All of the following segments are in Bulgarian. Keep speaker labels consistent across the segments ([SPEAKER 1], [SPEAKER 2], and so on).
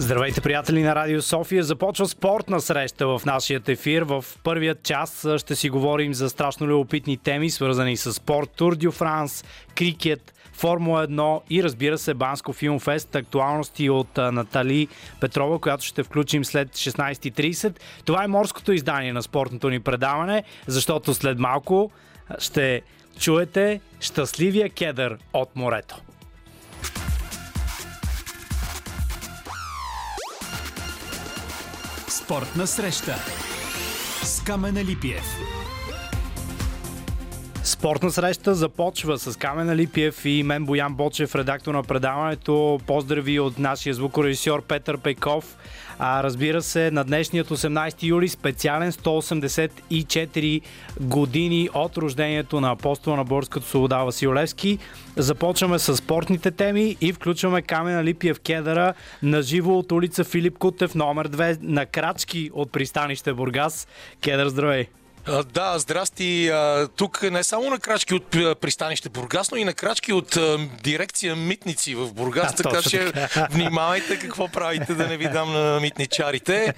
[SPEAKER 1] Здравейте, приятели на Радио София. Започва спортна среща в нашия ефир. В първият час ще си говорим за страшно любопитни теми, свързани с спорт, Тур Дю Франс, крикет, Формула 1 и разбира се Банско Филмфест, актуалности от Натали Петрова, която ще включим след 16.30. Това е морското издание на спортното ни предаване, защото след малко ще чуете щастливия кедър от морето.
[SPEAKER 2] Спортна среща с Камена Липиев.
[SPEAKER 1] Спортна среща започва с Камена Липиев и мен Боян Бочев, редактор на предаването. Поздрави от нашия звукорежисьор Петър Пейков. А разбира се, на днешният 18 юли специален 184 години от рождението на апостола на Борската свобода Василевски. Започваме с спортните теми и включваме Камена Липиев кедъра на живо от улица Филип Кутев, номер 2 на крачки от пристанище Бургас. Кедър, здравей!
[SPEAKER 3] Да, здрасти. Тук не само на крачки от пристанище Бургас, но и на крачки от дирекция Митници в Бургас, а, така че внимавайте какво правите да не ви дам на митничарите.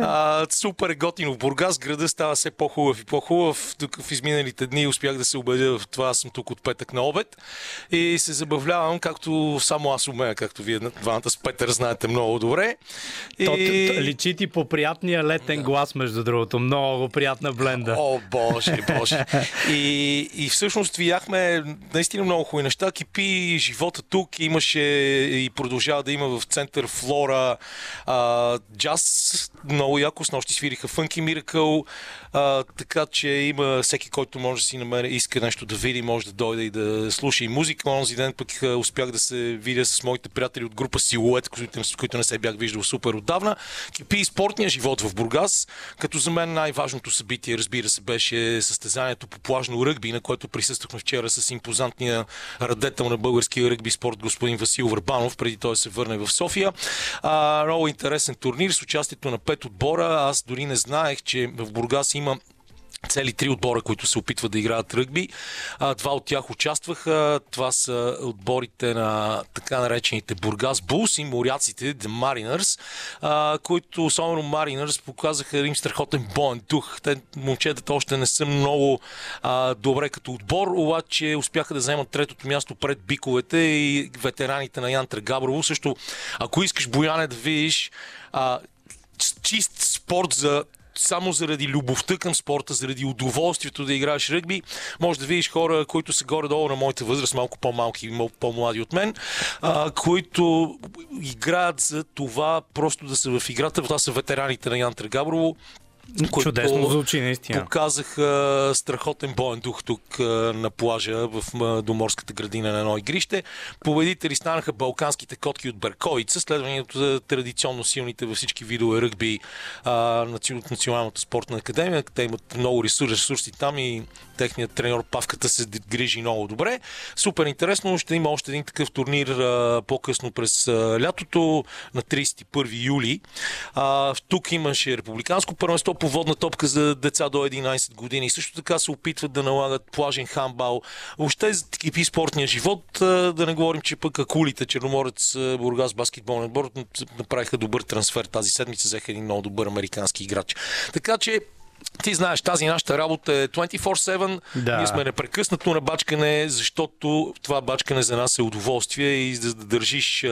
[SPEAKER 3] А, супер готино в Бургас, града става все по-хубав и по-хубав. Тук в изминалите дни успях да се убедя в това, аз съм тук от петък на обед и се забавлявам, както само аз умея, както вие двамата с Петър знаете много добре.
[SPEAKER 1] И... То, личи ти по приятния летен глас, между другото. Много приятна бленда.
[SPEAKER 3] О, боже, боже. И, и всъщност видяхме наистина много хубави неща. Кипи живота тук. Имаше и продължава да има в център Флора а, джаз. Много яко. С нощи свириха Funky Miracle. А, така че има всеки, който може да си намери, иска нещо да види, може да дойде и да слуша и музика. Онзи ден пък успях да се видя с моите приятели от група Силует, които, които не се бях виждал супер отдавна. Кипи и спортния живот в Бургас, като за мен най-важното събитие, разбира се, беше състезанието по плажно ръгби, на което присъствахме вчера с импозантния радетел на българския ръгби спорт господин Васил Върбанов, преди той се върне в София. А, много интересен турнир с участието на пет отбора. Аз дори не знаех, че в Бургас има цели три отбора, които се опитват да играят ръгби. Два от тях участваха. Това са отборите на така наречените Бургас Булс и моряците, The Mariners, които особено Mariners показаха един страхотен боен дух. Те момчетата още не са много а, добре като отбор, обаче успяха да вземат третото място пред биковете и ветераните на Янтра Габрово. Също, ако искаш Бояне да видиш а, чист спорт за само заради любовта към спорта, заради удоволствието да играеш ръгби, може да видиш хора, които са горе-долу на моята възраст, малко по-малки по-млади от мен, а, които играят за това просто да са в играта. Това са ветераните на Ян Трегаброво,
[SPEAKER 1] Чудесно звучи, наистина.
[SPEAKER 3] Показаха страхотен боен дух тук на плажа в доморската градина на едно игрище. Победители станаха балканските котки от Берковица, следвани от традиционно силните във всички видове ръгби от Националната спортна академия. Те имат много ресурси, ресурси там и техният треньор Павката се грижи много добре. Супер интересно, ще има още един такъв турнир по-късно през лятото на 31 юли. Тук имаше републиканско първенство по водна топка за деца до 11 години. Също така се опитват да налагат плажен хамбал. Въобще за такива спортния живот, да не говорим, че пък акулите, Черноморец, Бургас, баскетболен отбор направиха добър трансфер тази седмица, взеха един много добър американски играч. Така че ти знаеш, тази нашата работа е 24-7. Да. Ние сме непрекъснато на бачкане, защото това бачкане за нас е удоволствие и да държиш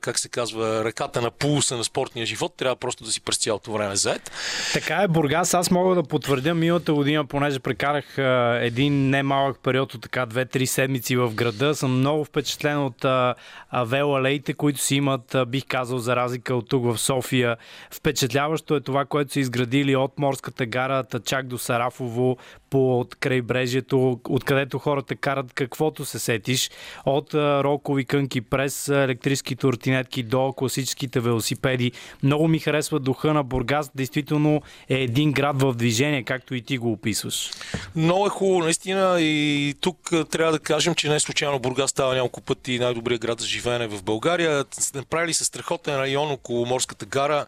[SPEAKER 3] как се казва, ръката на пулса на спортния живот, трябва просто да си през цялото време заед.
[SPEAKER 1] Така е, Бургас, аз мога да потвърдя миналата година, понеже прекарах а, един немалък период от така 2-3 седмици в града. Съм много впечатлен от а, които си имат, бих казал, за разлика от тук в София. Впечатляващо е това, което са изградили от морската гара чак до Сарафово, по крайбрежието, откъдето хората карат каквото се сетиш. От рокови кънки през електрически туртинетки до класическите велосипеди. Много ми харесва духа на Бургас. Действително е един град в движение, както и ти го описваш.
[SPEAKER 3] Много е хубаво, наистина. И тук трябва да кажем, че не случайно Бургас става няколко пъти най-добрият град за живеене в България. Направили се страхотен район около морската гара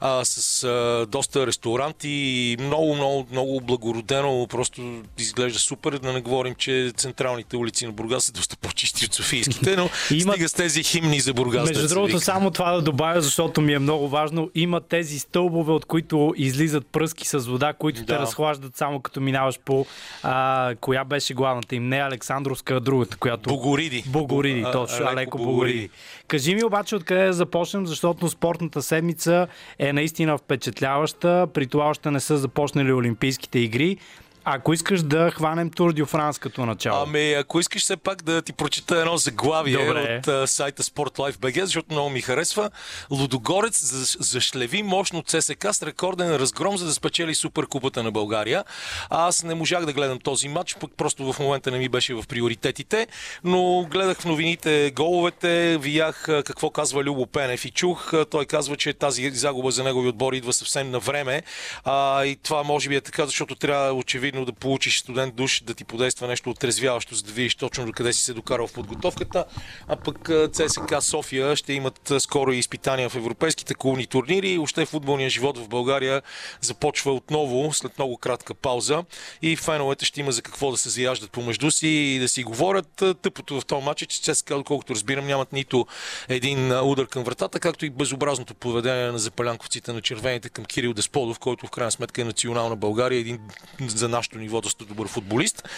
[SPEAKER 3] а, с а, доста ресторанти и много, много, много благородено просто просто изглежда супер. Да не говорим, че централните улици на Бургас са доста по-чисти от Софийските, но
[SPEAKER 1] Имат-
[SPEAKER 3] стига с тези химни за Бургас.
[SPEAKER 1] Между
[SPEAKER 3] се
[SPEAKER 1] другото,
[SPEAKER 3] вика.
[SPEAKER 1] само това да добавя, защото ми е много важно. Има тези стълбове, от които излизат пръски с вода, които те
[SPEAKER 3] Да.
[SPEAKER 1] разхлаждат само като минаваш по... А, коя беше главната им? Не Александровска, а другата, която...
[SPEAKER 3] Богориди.
[SPEAKER 1] Богориди,
[SPEAKER 3] А-
[SPEAKER 1] точно.
[SPEAKER 3] Алеко
[SPEAKER 1] Алеко Богориди. Кажи ми обаче откъде да започнем, защото спортната седмица е наистина впечатляваща. При това още не са започнали Олимпийските игри. Ако искаш да хванем Тур Дю Франс като начало.
[SPEAKER 3] Ами, ако искаш все пак да ти прочита едно заглавие
[SPEAKER 1] Добре.
[SPEAKER 3] от а, сайта SportLife.bg, защото много ми харесва. Лудогорец за- зашлеви мощно ЦСК с рекорден разгром, за да спечели Суперкупата на България. Аз не можах да гледам този матч, пък просто в момента не ми беше в приоритетите, но гледах в новините головете, видях какво казва Любо Пенев и чух. Той казва, че тази загуба за негови отбор идва съвсем на време. А, и това може би е така, защото трябва очевидно да получиш студент душ, да ти подейства нещо отрезвяващо, за да видиш точно до къде си се докарал в подготовката. А пък ЦСК София ще имат скоро и изпитания в европейските клубни турнири. Още футболният живот в България започва отново след много кратка пауза и феновете ще има за какво да се заяждат помежду си и да си говорят. Тъпото в този матч е, че ЦСКА, доколкото разбирам, нямат нито един удар към вратата, както и безобразното поведение на запалянковците на червените към Кирил Десподов, който в крайна сметка е национална България, един за нашето ниво доста добър футболист.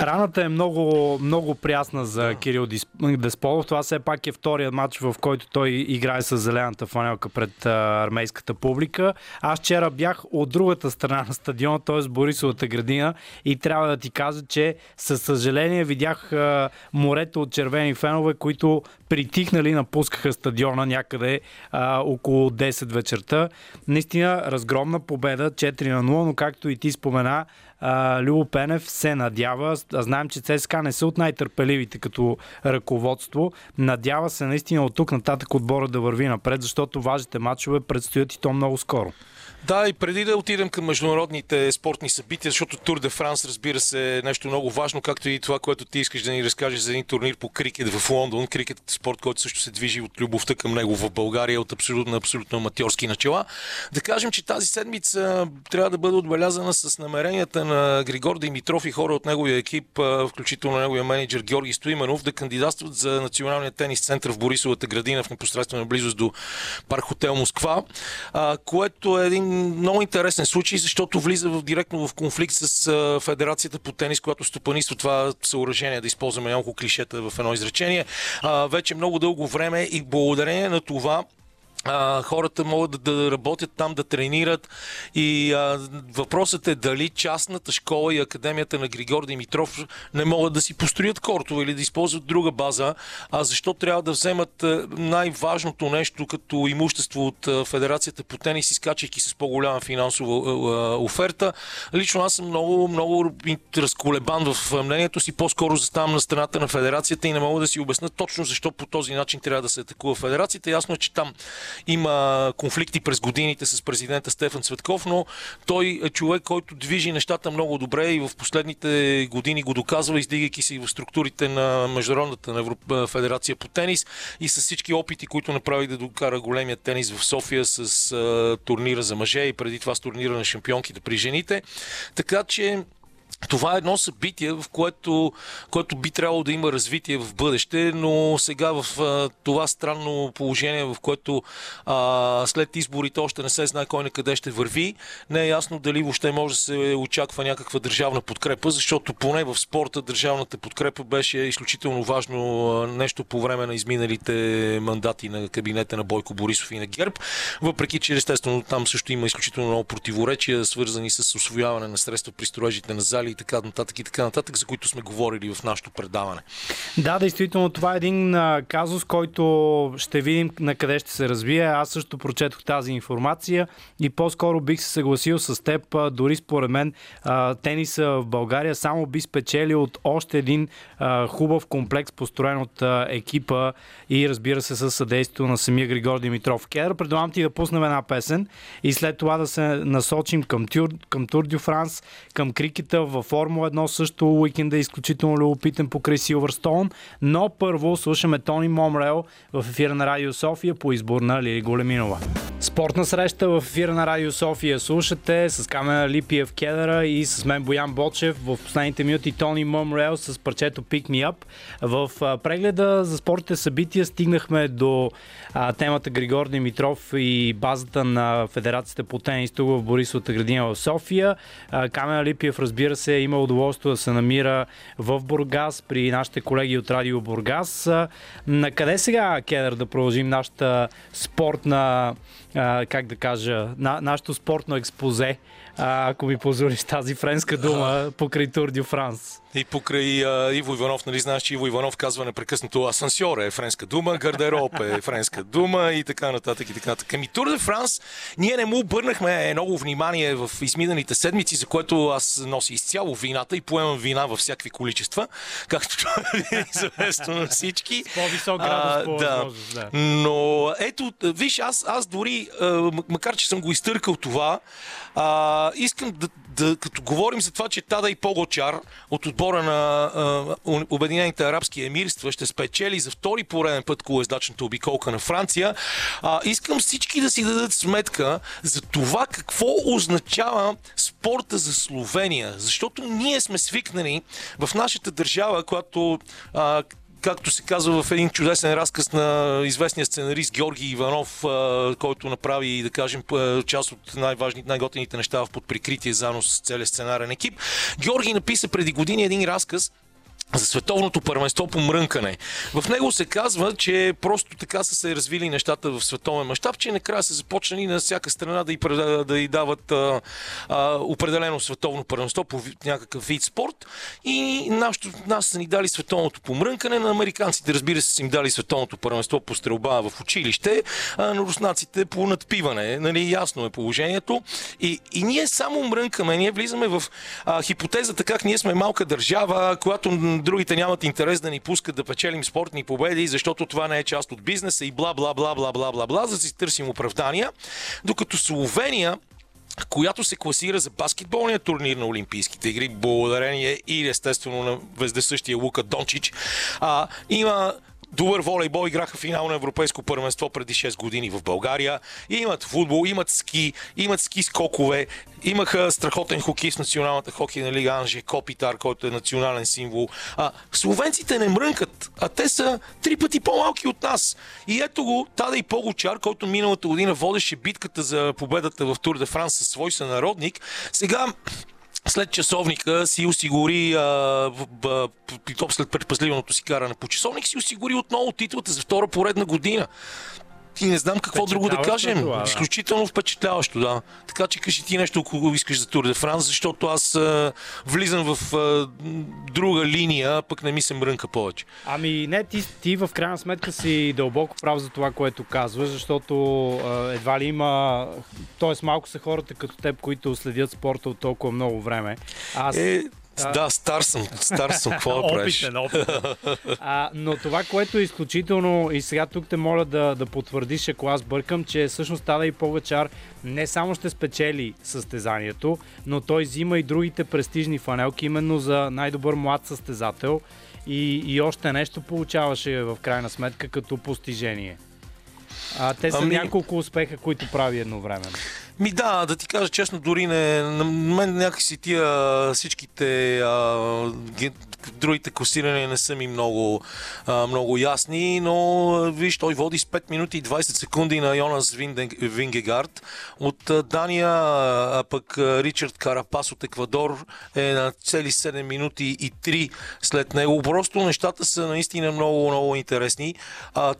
[SPEAKER 1] Раната е много, много прясна за Кирил Дис- Десполов. Това все пак е вторият матч, в който той играе с зелената фанелка пред армейската публика. Аз вчера бях от другата страна на стадиона, т.е. Борисовата градина и трябва да ти кажа, че със съжаление видях морето от червени фенове, които притихнали напускаха стадиона някъде а, около 10 вечерта. Наистина разгромна победа 4 на 0, но както и ти спомена, а, Любо Пенев се надява. Знаем, че ЦСКА не са от най-търпеливите като ръководство. Надява се наистина от тук нататък отбора да върви напред, защото важните матчове предстоят и то много скоро.
[SPEAKER 3] Да, и преди да отидем към международните спортни събития, защото Тур де Франс, разбира се, е нещо много важно, както и това, което ти искаш да ни разкажеш за един турнир по крикет в Лондон. Крикет е спорт, който също се движи от любовта към него в България, от абсолютно, абсолютно аматьорски начала. Да кажем, че тази седмица трябва да бъде отбелязана с намеренията на Григор Димитров и хора от неговия екип, включително неговия менеджер Георги Стоименов, да кандидатстват за Националния тенис център в Борисовата градина в непосредствена близост до парк Хотел Москва, което е един много интересен случай, защото влиза в, директно в конфликт с а, Федерацията по тенис, която стопаниства това съоръжение, да използваме няколко клишета в едно изречение. А, вече много дълго време и благодарение на това хората могат да, да работят там, да тренират и а, въпросът е дали частната школа и академията на Григор Димитров не могат да си построят кортове или да използват друга база, а защо трябва да вземат най-важното нещо като имущество от Федерацията по тенис, изкачайки с по-голяма финансова оферта. Лично аз съм много, много разколебан в мнението си, по-скоро заставам на страната на Федерацията и не мога да си обясня точно защо по този начин трябва да се атакува Федерацията. Ясно е, че там има конфликти през годините с президента Стефан Цветков, но той е човек, който движи нещата много добре и в последните години го доказва, издигайки се и в структурите на Международната на Европ... федерация по тенис и с всички опити, които направи да докара големия тенис в София с а, турнира за мъже и преди това с турнира на шампионките при жените. Така че това е едно събитие, в което, което би трябвало да има развитие в бъдеще, но сега в а, това странно положение, в което а, след изборите още не се знае кой на къде ще върви, не е ясно дали въобще може да се очаква някаква държавна подкрепа, защото поне в спорта държавната подкрепа беше изключително важно нещо по време на изминалите мандати на кабинета на Бойко Борисов и на ГЕРБ, въпреки че естествено там също има изключително много противоречия, свързани с освояване на средства при строежите на зали и така нататък и така нататък, за които сме говорили в нашото предаване.
[SPEAKER 1] Да, действително това е един казус, който ще видим на къде ще се развие. Аз също прочетох тази информация и по-скоро бих се съгласил с теб. Дори според мен тениса в България само би спечелил от още един хубав комплекс, построен от екипа и разбира се със съдействието на самия Григор Димитров. Кедър, предлагам ти да пуснем една песен и след това да се насочим към Тур, към Тур Дю Франс, към крикета в във Формула 1 също уикенда е изключително любопитен покрай Силвърстоун, но първо слушаме Тони Момрел в ефира на Радио София по избор на Лили Големинова. Спортна среща в ефира на Радио София слушате с Камена Липиев Кедъра и с мен Боян Бочев в последните минути Тони Момрел с парчето Pick Me Up. В прегледа за спортните събития стигнахме до а, темата Григор Димитров и базата на Федерацията по тенис тук в Борисовата градина в София. А, Камена Липиев, разбира се, има удоволствие да се намира в Бургас при нашите колеги от Радио Бургас. На къде сега, Кедър, да продължим нашата спортна, как да кажа, на, нашето спортно експозе, а, ако ми позволиш тази френска дума, покрай Тур Дю Франс.
[SPEAKER 3] И покрай а, Иво Иванов, нали знаеш, че Иво Иванов казва непрекъснато асансьор е френска дума, гардероб е френска дума и така нататък и така нататък. Ами Тур де Франс, ние не му обърнахме много внимание в изминалите седмици, за което аз нося изцяло вината и поемам вина във всякакви количества, както е известно на всички.
[SPEAKER 1] По-висок градус, по
[SPEAKER 3] да. да. Но ето, виж, аз, аз дори, макар че съм го изтъркал това, а, искам да, да, като говорим за това, че Тада и Погочар от отбора на а, Обединените арабски емирства ще спечели за втори пореден път колездачната обиколка на Франция, а, искам всички да си дадат сметка за това какво означава спорта за Словения. Защото ние сме свикнали в нашата държава, която а, както се казва в един чудесен разказ на известния сценарист Георги Иванов, който направи, да кажем, част от най-важните, най-готените неща в подприкритие заедно с целият сценарен екип. Георги написа преди години един разказ, за световното първенство по мрънкане. В него се казва, че просто така са се развили нещата в световен мащаб, че накрая са започнали на всяка страна да й, да й дават а, а, определено световно първенство по някакъв вид спорт. И нашото, нас са ни дали световното по мрънкане, на американците разбира се са им дали световното първенство по стрелба в училище, а на руснаците по надпиване. Нали, ясно е положението. И, и ние само мрънкаме, ние влизаме в а, хипотезата как ние сме малка държава, която другите нямат интерес да ни пускат да печелим спортни победи, защото това не е част от бизнеса и бла бла бла бла бла бла бла, за да си търсим оправдания. Докато Словения която се класира за баскетболния турнир на Олимпийските игри, благодарение и естествено на вездесъщия Лука Дончич. А, има добър волейбол, играха финал на Европейско първенство преди 6 години в България. И имат футбол, имат ски, имат ски скокове, имаха страхотен хокей в Националната хокейна лига Анже Копитар, който е национален символ. А, словенците не мрънкат, а те са три пъти по-малки от нас. И ето го Тада и Погочар, който миналата година водеше битката за победата в Тур де Франс със свой сънародник. Сега след часовника си осигури, а, а, след предпазливаното си каране по часовник, си осигури отново титлата за втора поредна година и не знам какво друго да кажем. Това, да. Изключително впечатляващо, да. Така че кажи ти нещо, ако искаш за Тур де Франс, защото аз а, влизам в а, друга линия, пък не ми се мрънка повече.
[SPEAKER 1] Ами не, ти, ти в крайна сметка си дълбоко прав за това, което казваш, защото а, едва ли има, т.е. малко са хората като теб, които следят спорта от толкова много време.
[SPEAKER 3] Аз... Е, да, стар съм, стар съм, какво да правиш?
[SPEAKER 1] Опитен, опитен. А, но това, което е изключително, и сега тук те моля да, да потвърдиш, ако аз бъркам, че всъщност Тада и Погачар не само ще спечели състезанието, но той взима и другите престижни фанелки, именно за най-добър млад състезател и, и още нещо получаваше в крайна сметка като постижение. А, те са ами... няколко успеха, които прави едновременно.
[SPEAKER 3] Ми да, да ти кажа честно, дори не, на мен някакси тия всичките а, другите класирания не са ми много, а, много ясни, но виж, той води с 5 минути и 20 секунди на Йонас Вингегард. От Дания, а пък Ричард Карапас от Еквадор е на цели 7 минути и 3 след него. Просто нещата са наистина много, много интересни.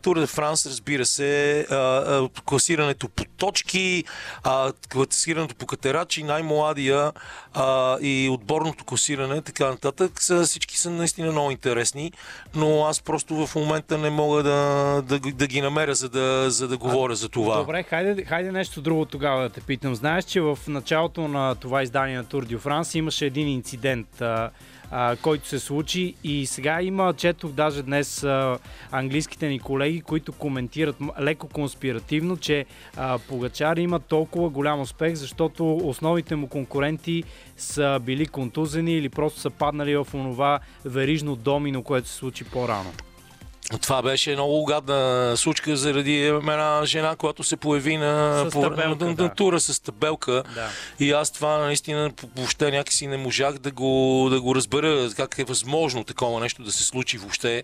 [SPEAKER 3] Тур де Франс, разбира се, а, а, класирането по точки, а, класирането по катерачи, най-младия а, и отборното класиране, така нататък, са, всички са наистина много интересни, но аз просто в момента не мога да, да, да ги намеря, за да, за да говоря а, за това.
[SPEAKER 1] Добре, хайде, хайде нещо друго тогава да те питам. Знаеш, че в началото на това издание на Тур Дю Франс имаше един инцидент. А, а, който се случи. И сега има, четох даже днес а, английските ни колеги, които коментират леко конспиративно, че а, Погачар има толкова голям успех, защото основните му конкуренти са били контузени или просто са паднали в онова верижно домино, което се случи по-рано.
[SPEAKER 3] Това беше много гадна случка заради една жена, която се появи на,
[SPEAKER 1] с табелка,
[SPEAKER 3] на, на, тура с табелка.
[SPEAKER 1] Да.
[SPEAKER 3] И аз това наистина въобще някакси не можах да го, да го разбера как е възможно такова нещо да се случи въобще.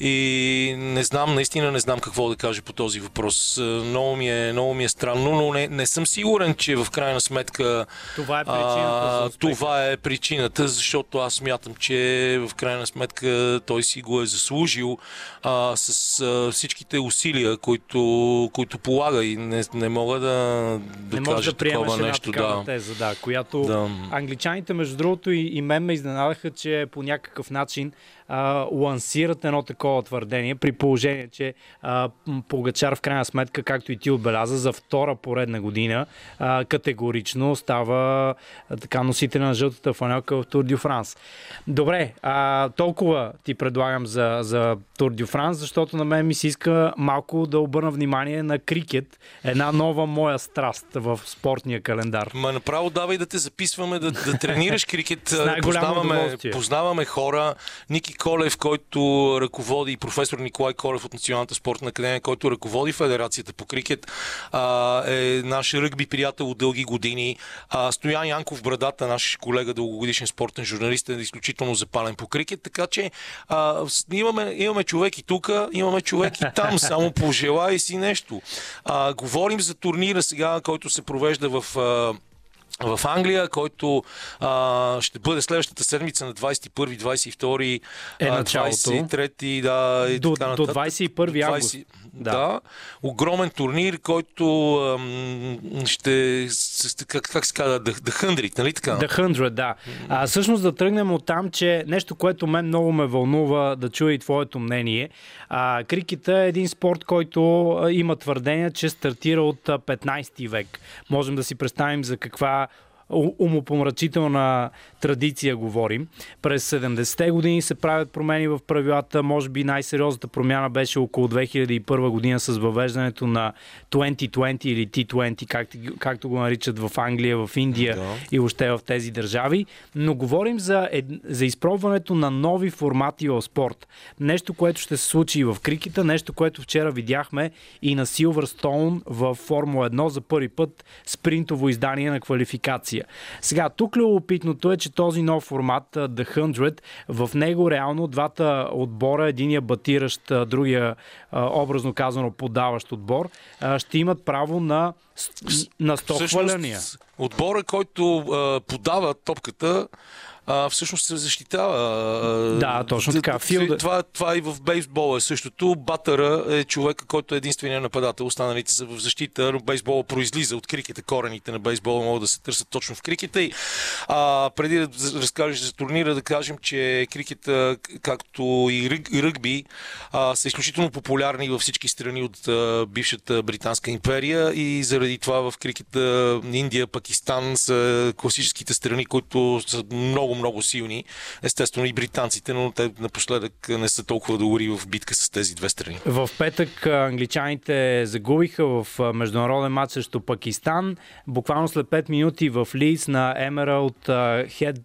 [SPEAKER 3] И не знам, наистина не знам какво да кажа по този въпрос. Много ми е, много ми е странно, но не, не съм сигурен, че в крайна сметка
[SPEAKER 1] това е причината.
[SPEAKER 3] А, това е причината, защото аз смятам, че в крайна сметка той си го е заслужил а, с а, всичките усилия, които, които полага и не, не мога да, да
[SPEAKER 1] не
[SPEAKER 3] кажа
[SPEAKER 1] да
[SPEAKER 3] такова нещо.
[SPEAKER 1] Да. Теза, да, която
[SPEAKER 3] да.
[SPEAKER 1] англичаните, между другото, и, и мен ме изненадаха, че по някакъв начин а, лансират едно такова твърдение, при положение, че а, Погачар в крайна сметка, както и ти отбеляза, за втора поредна година а, категорично става а, така носител на жълтата фанелка в Тур Дю Франс. Добре, а, толкова ти предлагам за, за Тур Дю Франс, защото на мен ми се иска малко да обърна внимание на крикет, една нова моя страст в спортния календар.
[SPEAKER 3] Ма направо давай да те записваме да, да тренираш крикет.
[SPEAKER 1] познаваме,
[SPEAKER 3] познаваме хора. Ники Колев, който ръководи, и професор Николай Колев от Националната спортна академия, който ръководи Федерацията по крикет, е наш ръгби приятел от дълги години. Стоян Янков Брадата, наш колега, дългогодишен спортен журналист, е изключително запален по крикет, така че а, имаме, имаме човек и тук, имаме човек и там, само пожелай си нещо. А, говорим за турнира сега, който се провежда в а, в Англия, който а, ще бъде следващата седмица на 21-22,
[SPEAKER 1] е 23
[SPEAKER 3] да, и
[SPEAKER 1] до,
[SPEAKER 3] така
[SPEAKER 1] нататък. До 21 август. 20,
[SPEAKER 3] да. да. Огромен турнир, който ам, ще, как, как се казва, The, the 100, нали така?
[SPEAKER 1] The 100, да. А, всъщност да тръгнем от там, че нещо, което мен много ме вълнува да чуя и твоето мнение. А, крикета е един спорт, който има твърдение, че стартира от 15 век. Можем да си представим за каква умопомрачителна традиция говорим. През 70-те години се правят промени в правилата. Може би най-сериозната промяна беше около 2001 година с въвеждането на 2020 или T20, както, както го наричат в Англия, в Индия да. и въобще в тези държави. Но говорим за, за изпробването на нови формати в спорт. Нещо, което ще се случи и в крикета, нещо, което вчера видяхме и на Silverstone в Формула 1 за първи път спринтово издание на квалификация. Сега, тук любопитното е, че този нов формат, The 100, в него реално двата отбора, единия батиращ, другия образно казано подаващ отбор, ще имат право на, на 100 хваляния.
[SPEAKER 3] Отбора, който подава топката, а, всъщност се защитава.
[SPEAKER 1] Да, точно така.
[SPEAKER 3] Филда... Това, това и в бейсбола е същото. Батъра е човека, който е единствения нападател. Останалите са в защита. Но бейсбола произлиза от крикета. Корените на бейсбола могат да се търсят точно в крикета. И, а, преди да разкажеш за турнира, да кажем, че крикета, както и, ръг, и ръгби, а, са изключително популярни във всички страни от а, бившата Британска империя и заради това в крикета Индия, Пакистан са класическите страни, които са много много, силни. Естествено и британците, но те напоследък не са толкова добри в битка с тези две страни.
[SPEAKER 1] В петък англичаните загубиха в международен матч срещу Пакистан. Буквално след 5 минути в Лийс на Емералд Хед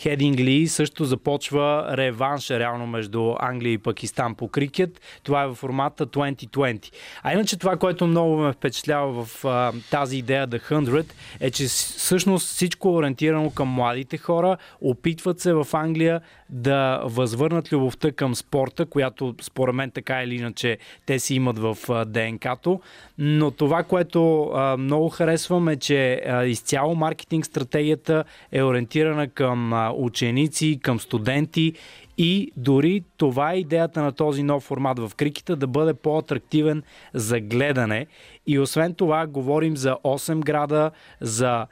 [SPEAKER 1] Хединг Ли също започва реванш реално между Англия и Пакистан по крикет. Това е в формата 2020. А иначе това, което много ме впечатлява в а, тази идея The 100 е, че всъщност всичко е ориентирано към младите хора. Опитват се в Англия да възвърнат любовта към спорта, която според мен така или иначе те си имат в ДНК-то. Но това, което а, много харесвам е, че а, изцяло маркетинг стратегията е ориентирана към ученици, към студенти и дори това е идеята на този нов формат в крикета да бъде по-атрактивен за гледане. И освен това говорим за 8 града, за,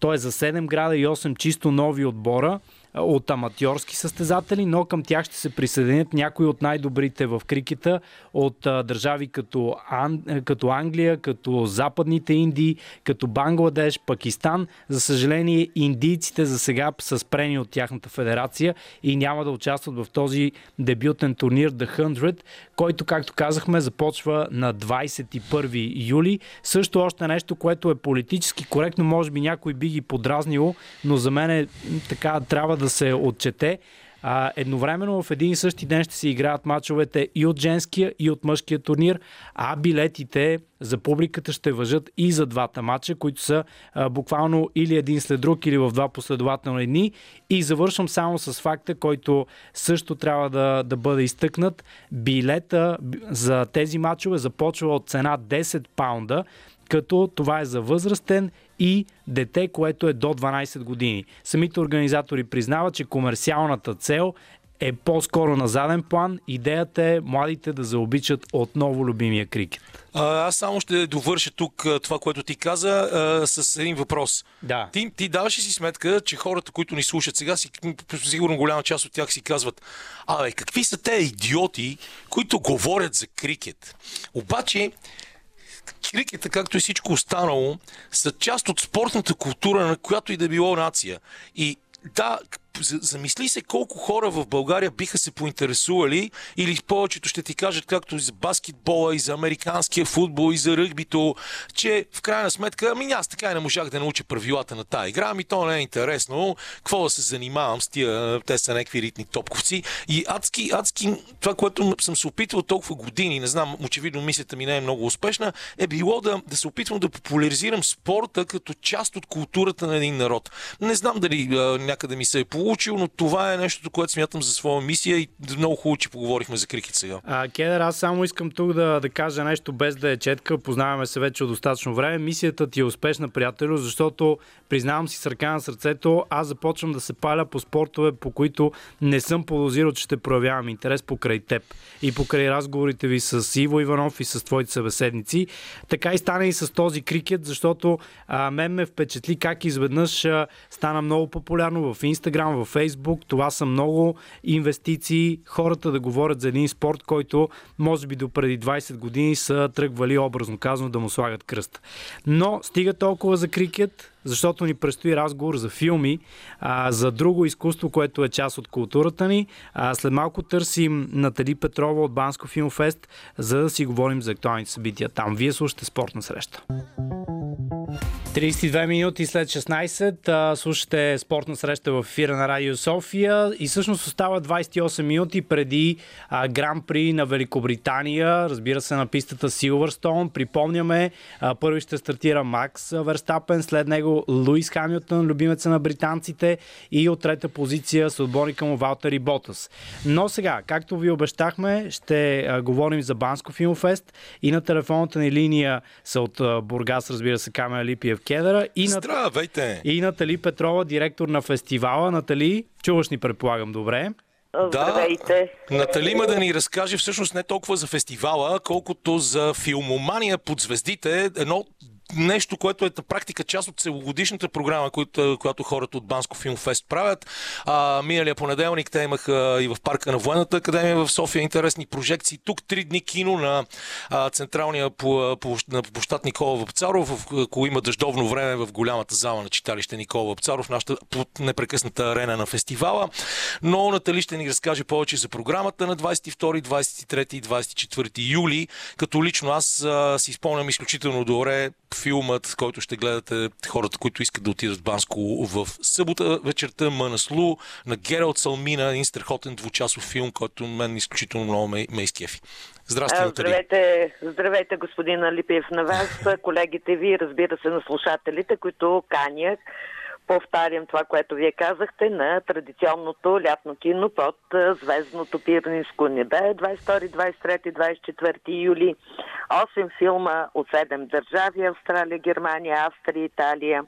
[SPEAKER 1] т.е. за 7 града и 8 чисто нови отбора от аматьорски състезатели, но към тях ще се присъединят някои от най-добрите в крикета от държави като, Ан... като Англия, като Западните Индии, като Бангладеш, Пакистан. За съжаление, индийците за сега са спрени от тяхната федерация и няма да участват в този дебютен турнир The 100, който, както казахме, започва на 21 юли. Също още нещо, което е политически коректно, може би някой би ги подразнило, но за мен е, така трябва да се отчете. А, едновременно в един и същи ден ще се играят мачовете и от женския, и от мъжкия турнир, а билетите за публиката ще въжат и за двата матча, които са а, буквално или един след друг, или в два последователни дни. И завършвам само с факта, който също трябва да, да бъде изтъкнат. Билета за тези матчове започва от цена 10 паунда, като това е за възрастен и дете, което е до 12 години. Самите организатори признават, че комерциалната цел е по-скоро на заден план. Идеята е младите да заобичат отново любимия крикет.
[SPEAKER 3] А, аз само ще довърша тук това, което ти каза, а, с един въпрос.
[SPEAKER 1] Да.
[SPEAKER 3] Ти, ти даваш си сметка, че хората, които ни слушат сега, си, сигурно голяма част от тях си казват, абе, какви са те идиоти, които говорят за крикет? Обаче, крикета, както и всичко останало, са част от спортната култура на която и да било нация. И да, замисли се колко хора в България биха се поинтересували или повечето ще ти кажат както и за баскетбола, и за американския футбол, и за ръгбито, че в крайна сметка, ами аз така и не можах да науча правилата на тази игра, ами то не е интересно, какво да се занимавам с тия, те са някакви ритни топковци и адски, адски, това, което съм се опитвал толкова години, не знам, очевидно мисията ми не е много успешна, е било да, да се опитвам да популяризирам спорта като част от културата на един народ. Не знам дали някъде ми се е получил получил, но това е нещото, което смятам за своя мисия и много хубаво, че поговорихме за крикет сега.
[SPEAKER 1] А, Кедър, аз само искам тук да, да кажа нещо без да е четка. Познаваме се вече от достатъчно време. Мисията ти е успешна, приятелю, защото признавам си с ръка на сърцето, аз започвам да се паля по спортове, по които не съм подозирал, че ще проявявам интерес покрай теб и покрай разговорите ви с Иво Иванов и с твоите събеседници. Така и стана и с този крикет, защото а, мен ме впечатли как изведнъж а, стана много популярно в Инстаграм, във Фейсбук. Това са много инвестиции. Хората да говорят за един спорт, който може би до преди 20 години са тръгвали образно казано да му слагат кръст. Но стига толкова за крикет, защото ни предстои разговор за филми, а, за друго изкуство, което е част от културата ни. А, след малко търсим Натали Петрова от Банско Филмфест, за да си говорим за актуалните събития там. Вие слушате спортна среща. 32 минути след 16 а, слушате спортна среща в ефира на Радио София и всъщност остава 28 минути преди а, Гран При на Великобритания, разбира се на пистата Силвърстоун. Припомняме, а, първи ще стартира Макс Верстапен, след него Луис Хамилтън, любимеца на британците и от трета позиция с отборника му Валтери Ботас. Но сега, както ви обещахме, ще говорим за Банско Филмфест и на телефонната ни линия са от Бургас, разбира се, Камера Липиев Кедъра.
[SPEAKER 3] И Здравейте!
[SPEAKER 1] И Натали Петрова, директор на фестивала. Натали, чуваш ни, предполагам, добре.
[SPEAKER 4] Здравейте.
[SPEAKER 3] Да, Натали има да ни разкаже всъщност не толкова за фестивала, колкото за филмомания под звездите. Едно нещо, което е на практика част от целогодишната програма, която, която хората от Банско Филмфест правят. А, миналия понеделник те имаха и в парка на Военната академия в София интересни прожекции. Тук три дни кино на а, централния по, по, на площад Никола Вапцаров, ако има дъждовно време в голямата зала на читалище Никола Вапцаров, нашата непрекъсната арена на фестивала. Но Натали ще ни разкаже повече за програмата на 22, 23 и 24 юли, като лично аз а, си спомням изключително добре филмът, който ще гледате хората, които искат да отидат в Банско в събота вечерта Манаслу на Гералд Салмина, един страхотен двучасов филм, който мен изключително много ме, ме изкефи. Здрасти, Натали.
[SPEAKER 4] Здравейте, здравейте, господин Алипиев, на вас, колегите ви, разбира се, на слушателите, които канях повтарям това, което вие казахте, на традиционното лятно кино под звездното пирнинско небе 22, 23, 24 юли. 8 филма от 7 държави Австралия, Германия, Австрия, Италия.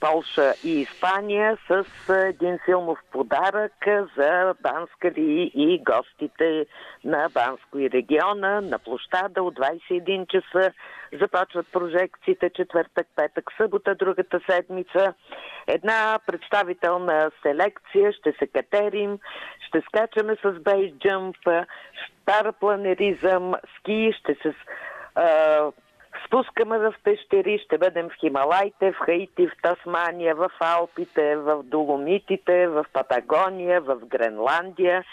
[SPEAKER 4] Полша и Испания с един филмов подарък за Банскали и гостите на Банско и региона на площада от 21 часа. Започват прожекциите четвъртък, петък, събота, другата седмица. Една представителна селекция, ще се катерим, ще скачаме с бейсджъмп, парапланеризъм, ски, ще се Спускаме в пещери, ще бъдем в Хималайте, в Хаити, в Тасмания, в Алпите, в Доломитите, в Патагония, в Гренландия.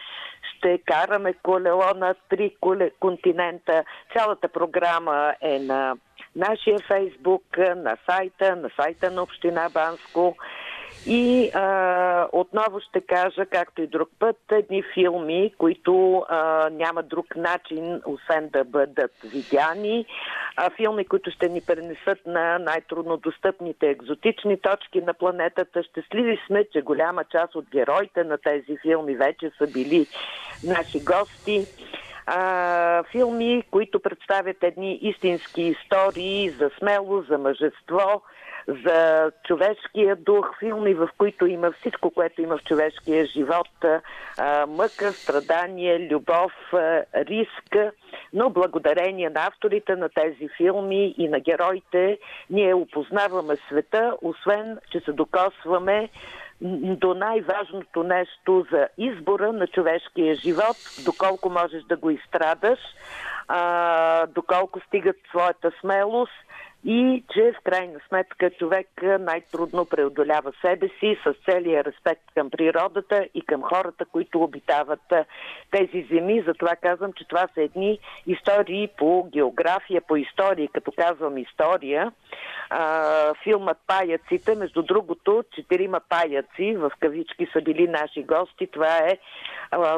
[SPEAKER 4] Ще караме колело на три континента. Цялата програма е на нашия фейсбук, на сайта, на сайта на Община Банско. И а, отново ще кажа, както и друг път, едни филми, които а, няма друг начин, освен да бъдат видяни. А, филми, които ще ни пренесат на най-трудно достъпните екзотични точки на планетата. Щастливи сме, че голяма част от героите на тези филми вече са били наши гости а, филми, които представят едни истински истории за смелост, за мъжество, за човешкия дух, филми, в които има всичко, което има в човешкия живот, мъка, страдание, любов, риск, но благодарение на авторите на тези филми и на героите, ние опознаваме света, освен, че се докосваме до най-важното нещо за избора на човешкия живот, доколко можеш да го изстрадаш, доколко стигат своята смелост и че в крайна сметка човек най-трудно преодолява себе си с целия респект към природата и към хората, които обитават тези земи. Затова казвам, че това са едни истории по география, по история. Като казвам история, филмът Паяците, между другото, четирима паяци в кавички са били наши гости. Това е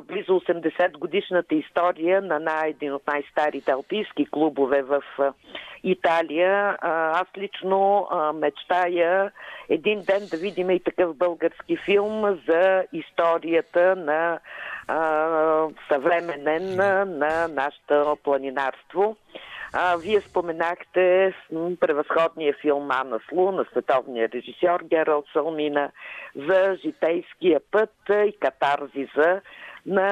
[SPEAKER 4] близо 80 годишната история на най- един от най-старите алпийски клубове в Италия. Аз лично мечтая един ден да видим и такъв български филм за историята на съвременен на нашето планинарство. Вие споменахте превъзходния филм Ана Слу на световния режисьор Гералд Салмина за житейския път и катарзиза на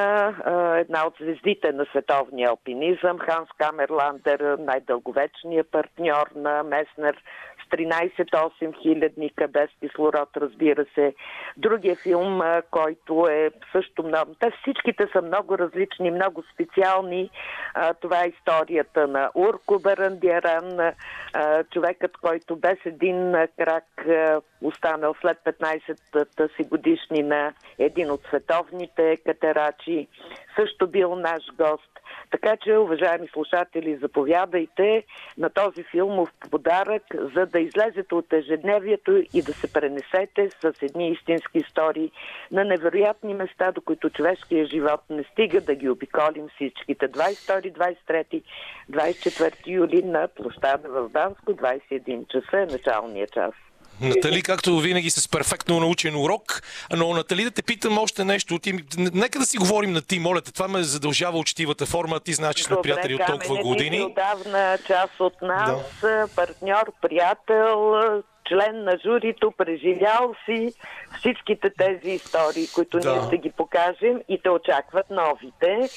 [SPEAKER 4] а, една от звездите на световния алпинизъм, Ханс Камерландер, най-дълговечният партньор на Меснер 13-8 хилядника без кислород, разбира се. Другия филм, който е също много... Те всичките са много различни, много специални. Това е историята на Урко Барандиаран, човекът, който без един крак останал след 15-та си годишни на един от световните катерачи. Също бил наш гост. Така че, уважаеми слушатели, заповядайте на този филмов подарък, за да излезете от ежедневието и да се пренесете с едни истински истории на невероятни места, до които човешкият живот не стига да ги обиколим всичките. 22, 23, 24 юли на площада в Банско, 21 часа е началния час.
[SPEAKER 3] Натали, както винаги с перфектно научен урок, но Натали да те питам още нещо. Ти, нека да си говорим на ти, моля те. Това ме задължава учтивата форма. Ти знаеш, че сме
[SPEAKER 4] Добре,
[SPEAKER 3] приятели от толкова години.
[SPEAKER 4] Ти отдавна част от нас, да. партньор, приятел, член на журито, преживял си всичките тези истории, които
[SPEAKER 3] Да.
[SPEAKER 4] ние ще ги покажем и те очакват новите.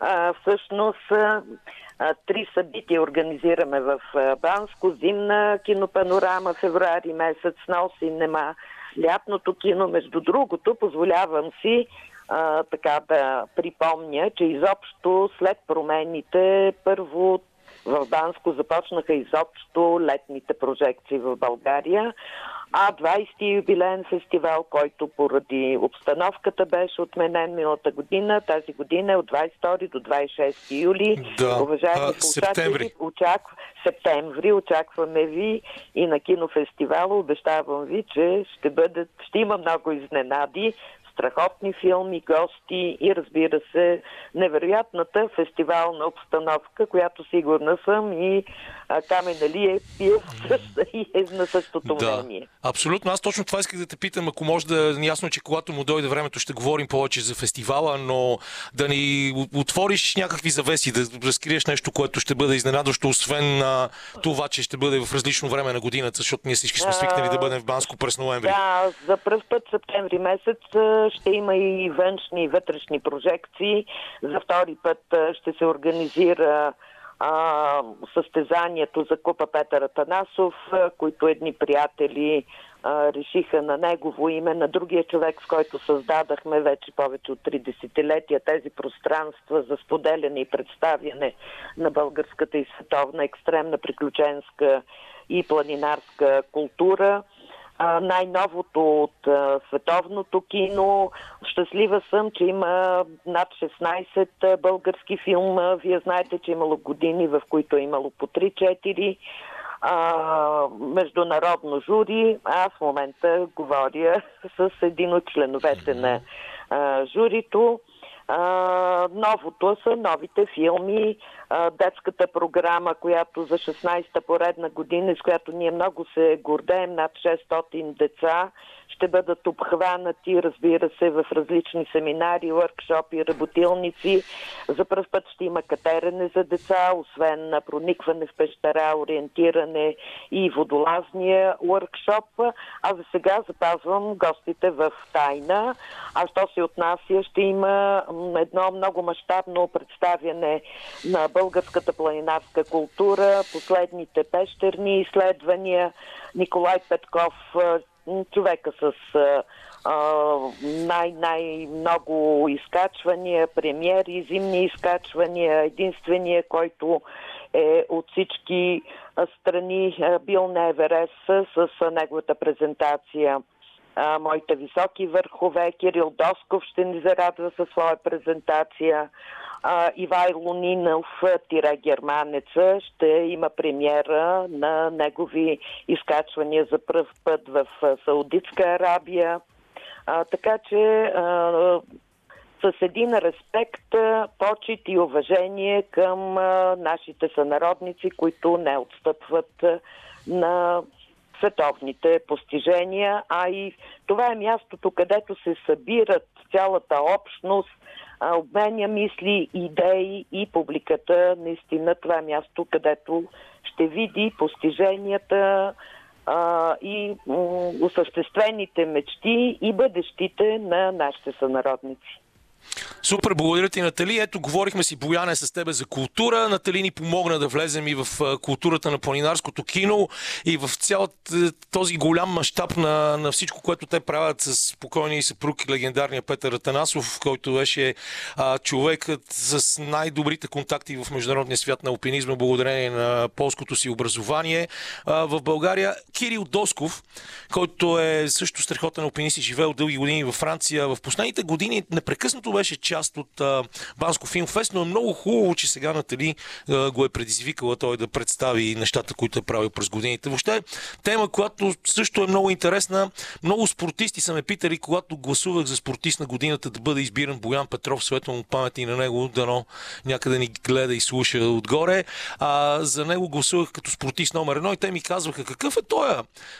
[SPEAKER 4] А, всъщност, три събития организираме в Банско. Зимна кинопанорама, февруари месец, носи нема. Лятното кино, между другото, позволявам си а, така да припомня, че изобщо след промените първо в Банско започнаха изобщо летните прожекции в България, а 20-ти юбилеен фестивал, който поради обстановката беше отменен миналата година, тази година е от 22 до 26 юли.
[SPEAKER 3] Да.
[SPEAKER 4] Уважаеми слушатели, очаква, септември очакваме ви и на кинофестивала. Обещавам ви, че ще, бъдат, ще има много изненади. Страхотни филми, гости и разбира се, невероятната фестивална обстановка, която сигурна съм и Камен Алиев и е на същото
[SPEAKER 3] Да,
[SPEAKER 4] мнение.
[SPEAKER 3] абсолютно. Аз точно това исках да те питам, ако може да ясно, че когато му дойде времето ще говорим повече за фестивала, но да ни отвориш някакви завеси, да разкриеш нещо, което ще бъде изненадващо, освен на това, че ще бъде в различно време на годината, защото ние всички сме свикнали да бъдем в Банско през ноември.
[SPEAKER 4] Да, за първ път септември месец ще има и външни и вътрешни прожекции. За втори път ще се организира състезанието за Купа Петър Атанасов, които едни приятели решиха на негово име, на другия човек, с който създадахме вече повече от три десетилетия тези пространства за споделяне и представяне на българската и световна екстремна приключенска и планинарска култура най-новото от световното кино. Щастлива съм, че има над 16 а, български филма. Вие знаете, че имало години, в които е имало по 3-4 а, международно жури. Аз в момента говоря с един от членовете на журито. Новото са новите филми, детската програма, която за 16-та поредна година, с която ние много се гордеем, над 600 деца ще бъдат обхванати, разбира се, в различни семинари, въркшопи, работилници. За първ път ще има катерене за деца, освен на проникване в пещера, ориентиране и водолазния въркшоп. А за сега запазвам гостите в тайна. А що се отнася, ще има едно много мащабно представяне на българската планинарска култура, последните пещерни изследвания. Николай Петков човека с най- най-много изкачвания, премиери, зимни изкачвания, единствения, който е от всички страни бил на Еверест с неговата презентация. Моите високи върхове, Кирил Досков ще ни зарадва със своя презентация. Ивайло Нинов, тире германеца, ще има премиера на негови изкачвания за пръв път в Саудитска Арабия. А, така че а, с един респект, почет и уважение към а, нашите сънародници, които не отстъпват на световните постижения, а и това е мястото, където се събират цялата общност, обменя мисли, идеи и публиката. Наистина това е място, където ще види постиженията а, и осъществените мечти и бъдещите на нашите сънародници.
[SPEAKER 3] Супер, благодаря ти, Натали. Ето, говорихме си, Бояне, с тебе за култура. Натали ни помогна да влезем и в културата на планинарското кино и в цялата този голям мащаб на, на всичко, което те правят с покойния и съпруг, легендарния Петър Атанасов, който беше а, човекът с най-добрите контакти в международния свят на алпинизма, благодарение на полското си образование а, в България. Кирил Досков, който е също страхотен алпинист и живеел дълги години във Франция. В последните години непрекъснато беше част от а, Банско Филмфест, но е много хубаво, че сега Натали а, го е предизвикала той да представи нещата, които е правил през годините. Въобще тема, която също е много интересна. Много спортисти са ме питали, когато гласувах за спортист на годината да бъде избиран Боян Петров, светло му памет и на него, дано някъде ни гледа и слуша отгоре. А, за него гласувах като спортист номер едно и те ми казваха какъв е той,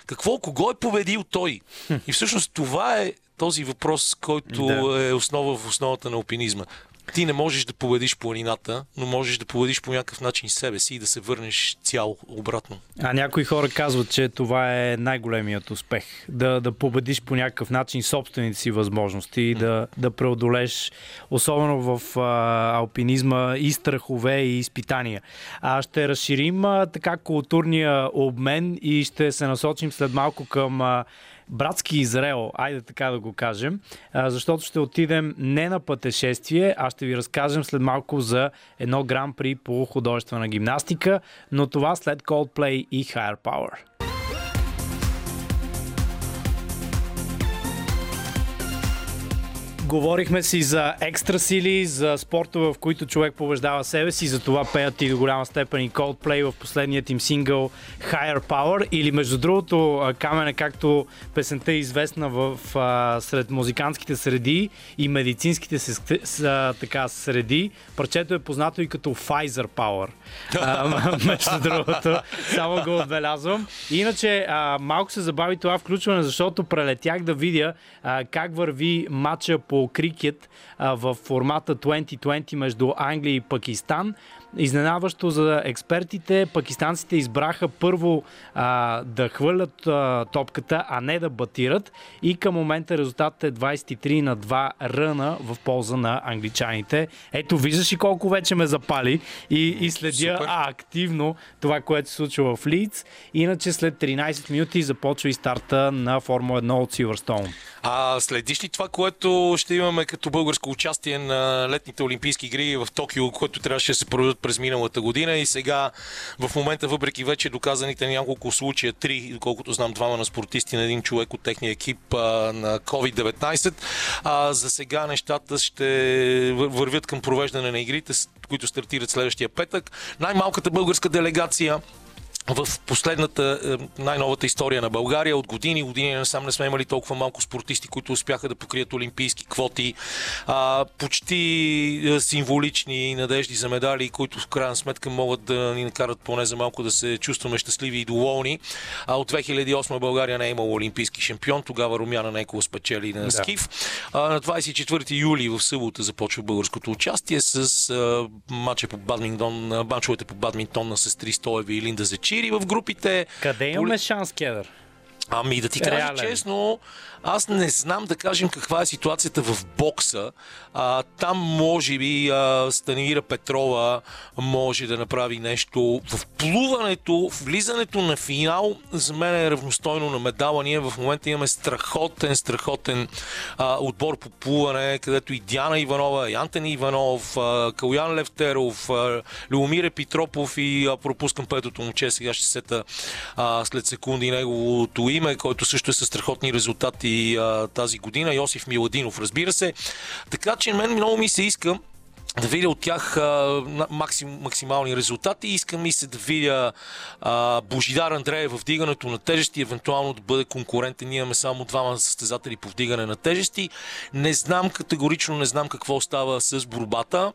[SPEAKER 3] какво, кого е победил той. И всъщност това е този въпрос, който да. е основа в основата на алпинизма. Ти не можеш да победиш планината, но можеш да победиш по някакъв начин себе си и да се върнеш цял обратно.
[SPEAKER 1] А някои хора казват, че това е най-големият успех. Да, да победиш по някакъв начин собствените си възможности и да, да преодолеш, особено в а, алпинизма, и страхове, и изпитания. А ще разширим а, така културния обмен и ще се насочим след малко към а, братски Израел, айде така да го кажем, защото ще отидем не на пътешествие, а ще ви разкажем след малко за едно гран-при по художествена гимнастика, но това след Coldplay и Higher Power. Говорихме си за екстра сили, за спортове, в които човек побеждава себе си, за това пеят и до голяма степен и Coldplay в последният им сингъл Higher Power. Или между другото, Камене, както песента е известна в, в сред музикантските среди и медицинските с, така, среди, парчето е познато и като Pfizer Power. а, между другото, само го отбелязвам. Иначе, а, малко се забави това включване, защото прелетях да видя а, как върви матча по крикет а, в формата 2020 между Англия и Пакистан. Изненаващо за експертите, пакистанците избраха първо а, да хвърлят а, топката, а не да батират. И към момента резултатът е 23 на 2 ръна в полза на англичаните. Ето, виждаш и колко вече ме запали и, и следя а, активно това, което се случва в Лиц. Иначе след 13 минути започва и старта на Формула 1 от Силверстоун.
[SPEAKER 3] А следиш ли това, което ще имаме като българско участие на летните Олимпийски игри в Токио, което трябваше да се проведат през миналата година и сега в момента, въпреки вече доказаните няколко случая, три, колкото знам, двама на спортисти на един човек от техния екип а, на COVID-19, а, за сега нещата ще вървят към провеждане на игрите, които стартират следващия петък. Най-малката българска делегация в последната, е, най-новата история на България. От години, години насам не сме имали толкова малко спортисти, които успяха да покрият олимпийски квоти. А, почти е, символични надежди за медали, които в крайна сметка могат да ни накарат поне за малко да се чувстваме щастливи и доволни. А от 2008 България не е имала олимпийски шампион. Тогава Румяна Некова спечели на Скиф. Да. А, на 24 юли в събота започва българското участие с а, матча по бадминтон, матчовете по бадминтон на сестри Стоеви и Линда Зечи Шири в групите.
[SPEAKER 1] Къде имаме шанс, Кедър?
[SPEAKER 3] Ами да ти кажа Реален. честно, аз не знам да кажем каква е ситуацията в бокса. А, там може би а, Станимира Петрова може да направи нещо. В плуването, влизането на финал за мен е равностойно на медала. Ние в момента имаме страхотен, страхотен а, отбор по плуване, където и Диана Иванова, и Антони Иванов, а, Калян Левтеров, а, Любомир Петропов и а, пропускам петото момче, сега ще сета а, след секунди неговото име, който също е със страхотни резултати тази година. Йосиф Миладинов, разбира се. Така че мен много ми се иска да видя от тях а, максим, максимални резултати. Искам и се да видя а, Божидар Андрея в вдигането на тежести, евентуално да бъде конкурентен. Ние имаме само двама състезатели по вдигане на тежести. Не знам, категорично не знам какво става с борбата.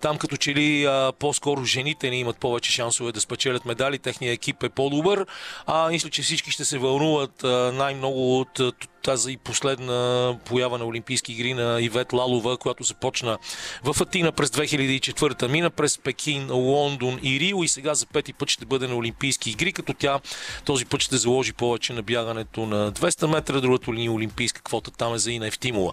[SPEAKER 3] Там като че ли а, по-скоро жените не имат повече шансове да спечелят медали. Техният екип е по-добър. А, мисля, че всички ще се вълнуват а, най-много от тази последна поява на Олимпийски игри на Ивет Лалова, която започна в Атина през 2004, мина през Пекин, Лондон и Рио и сега за пети път ще бъде на Олимпийски игри, като тя този път ще заложи повече на бягането на 200 метра, другата линия Олимпийска квота там е за Ина Евтимова.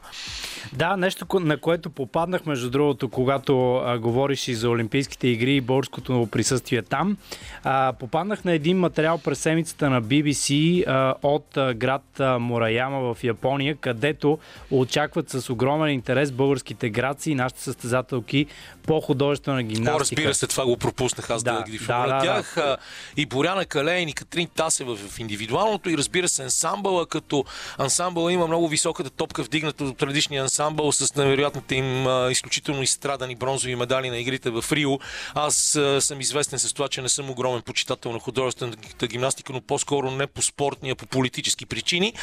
[SPEAKER 1] Да, нещо на което попаднах между другото, когато а, говориш и за Олимпийските игри и българското присъствие там. А, попаднах на един материал през седмицата на BBC а, от а, град а, Мураяма в Япония, където очакват с огромен интерес българските граци и нашите състезателки по художествена гимнастика. О,
[SPEAKER 3] разбира се, това го пропуснах аз да, да ги да, да, тях. Да. И Боряна Калейн и Катрин Тасева в индивидуалното и разбира се ансамбъла, като ансамбъл има много високата топка вдигната от предишния ансамбъл с невероятните им изключително изстрадани бронзови медали на игрите в Рио. Аз съм известен с това, че не съм огромен почитател на художествената гимнастика, но по-скоро не по спортни, а по политически причини.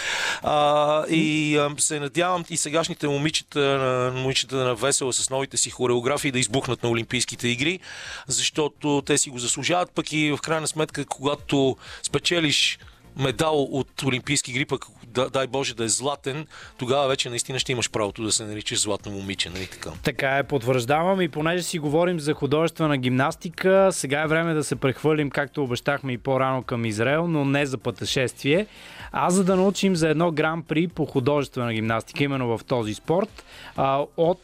[SPEAKER 3] А, и се надявам и сегашните момичета, момичета на Весела с новите си хореографии да избухнат на Олимпийските игри, защото те си го заслужават, пък и в крайна сметка, когато спечелиш медал от Олимпийски игри, пък дай Боже да е златен, тогава вече наистина ще имаш правото да се наричаш златно момиче, нали така?
[SPEAKER 1] Така е, потвърждавам. И понеже си говорим за художествена гимнастика, сега е време да се прехвърлим, както обещахме и по-рано към Израел, но не за пътешествие, а за да научим за едно гран-при по художествена гимнастика, именно в този спорт. От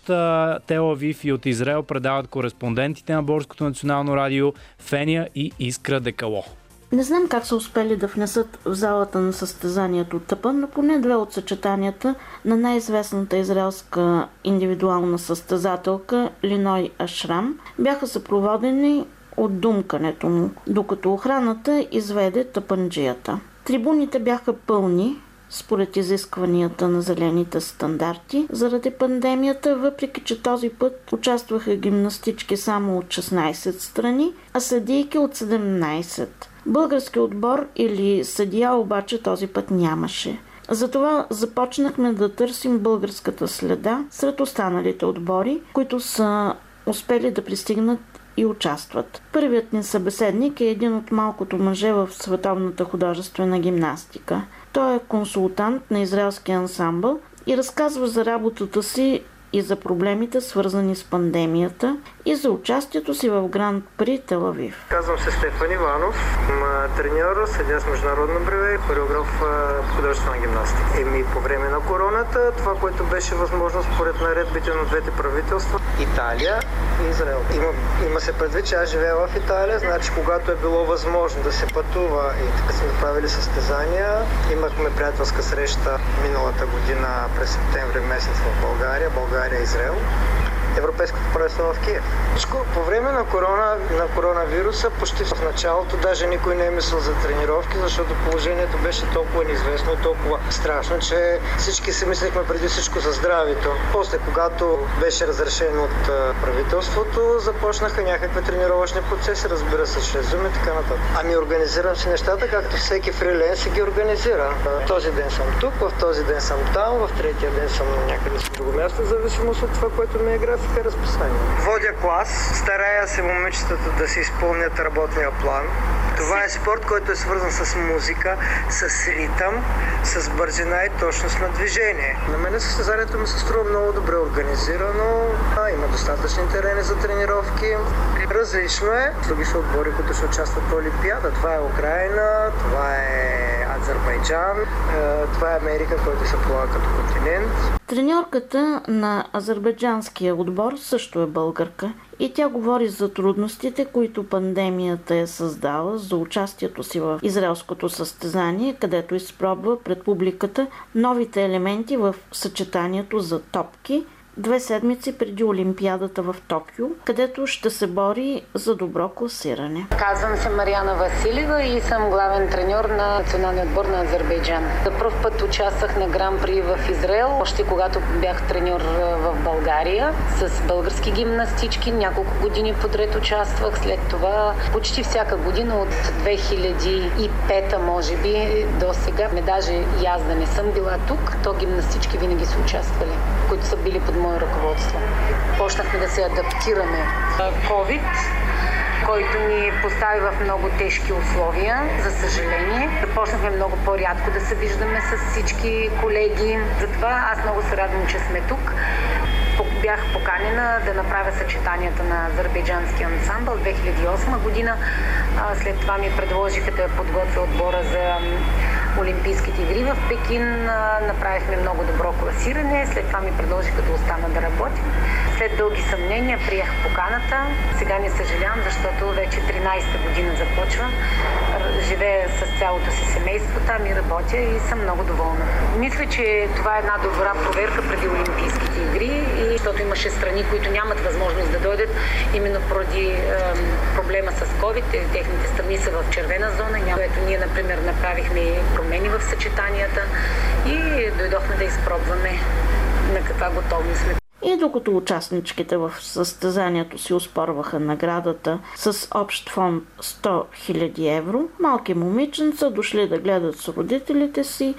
[SPEAKER 1] Телавив и от Израел предават кореспондентите на Борското национално радио Фения и Искра Декало.
[SPEAKER 5] Не знам как са успели да внесат в залата на състезанието тъпа, но поне две от съчетанията на най-известната израелска индивидуална състезателка Линой Ашрам бяха съпроводени от думкането му, докато охраната изведе тъпанджията. Трибуните бяха пълни, според изискванията на зелените стандарти заради пандемията, въпреки че този път участваха гимнастички само от 16 страни, а съдийки от 17. Български отбор или съдия обаче този път нямаше. Затова започнахме да търсим българската следа сред останалите отбори, които са успели да пристигнат и участват. Първият ни събеседник е един от малкото мъже в световната художествена гимнастика. Той е консултант на израелския ансамбъл и разказва за работата си и за проблемите свързани с пандемията и за участието си в Гранд При Телавив.
[SPEAKER 6] Казвам се Стефан Иванов, треньор, съдя с международно бреме и хореограф в художествена гимнастика. Еми по време на короната, това, което беше възможно според наредбите на двете правителства, Италия и Израел. Има, има се предвид, че аз живея в Италия, значи когато е било възможно да се пътува и така сме правили състезания, имахме приятелска среща миналата година през септември месец в България, България и Израел. Европейското правителство в Киев. По време на, корона, на коронавируса, почти в началото, даже никой не е мислил за тренировки, защото положението беше толкова неизвестно и толкова страшно, че всички си мислехме преди всичко за здравето. После, когато беше разрешено от правителството, започнаха някакви тренировъчни процеси, разбира се, чрез Zoom и така нататък. Ами организирам си нещата, както всеки фриленс ги организира. Този ден съм тук, в този ден съм там, в третия ден съм някъде с друго място, в зависимост от това, което ми е график графика разписание. Водя клас, старая се момичетата да си изпълнят работния план. Това е спорт, който е свързан с музика, с ритъм, с бързина и точност на движение. На мен състезанието ми се струва много добре организирано. А, има достатъчни терени за тренировки. Различно е. Други са отбори, които ще участват в Олимпиада. Това е Украина, това е Азербайджан, е, това е Америка, който се полага като континент.
[SPEAKER 5] Треньорката на азербайджанския отбор също е българка и тя говори за трудностите, които пандемията е създала за участието си в израелското състезание, където изпробва пред публиката новите елементи в съчетанието за топки – две седмици преди Олимпиадата в Токио, където ще се бори за добро класиране.
[SPEAKER 7] Казвам се Мариана Василева и съм главен треньор на националния отбор на Азербайджан. За първ път участвах на Гран При в Израел, още когато бях треньор в България с български гимнастички. Няколко години подред участвах. След това почти всяка година от 2005 може би до сега. Ме даже и аз да не съм била тук, то гимнастички винаги са участвали, които са били под мое ръководство. Почнахме да се адаптираме. COVID, който ни постави в много тежки условия, за съжаление. Започнахме много по-рядко да се виждаме с всички колеги. Затова аз много се радвам, че сме тук. Бях поканена да направя съчетанията на азербайджанския ансамбъл 2008 година. След това ми предложиха да подготвя отбора за Олимпийските игри в Пекин. Направихме много добро класиране. След това ми предложиха да остана да работя. След дълги съмнения приех поканата. Сега не съжалявам, защото вече 13-та година започва. Живея с цялото си семейство там и работя и съм много доволна. Мисля, че това е една добра проверка преди Олимпийските игри и защото имаше страни, които нямат възможност да дойдат именно поради е, проблема с COVID. Техните страни са в червена зона, което ние, например, направихме промени в съчетанията и дойдохме да изпробваме на каква готовност сме.
[SPEAKER 5] И докато участничките в състезанието си успорваха наградата с общ фонд 100 000 евро, малки момиченца дошли да гледат с родителите си,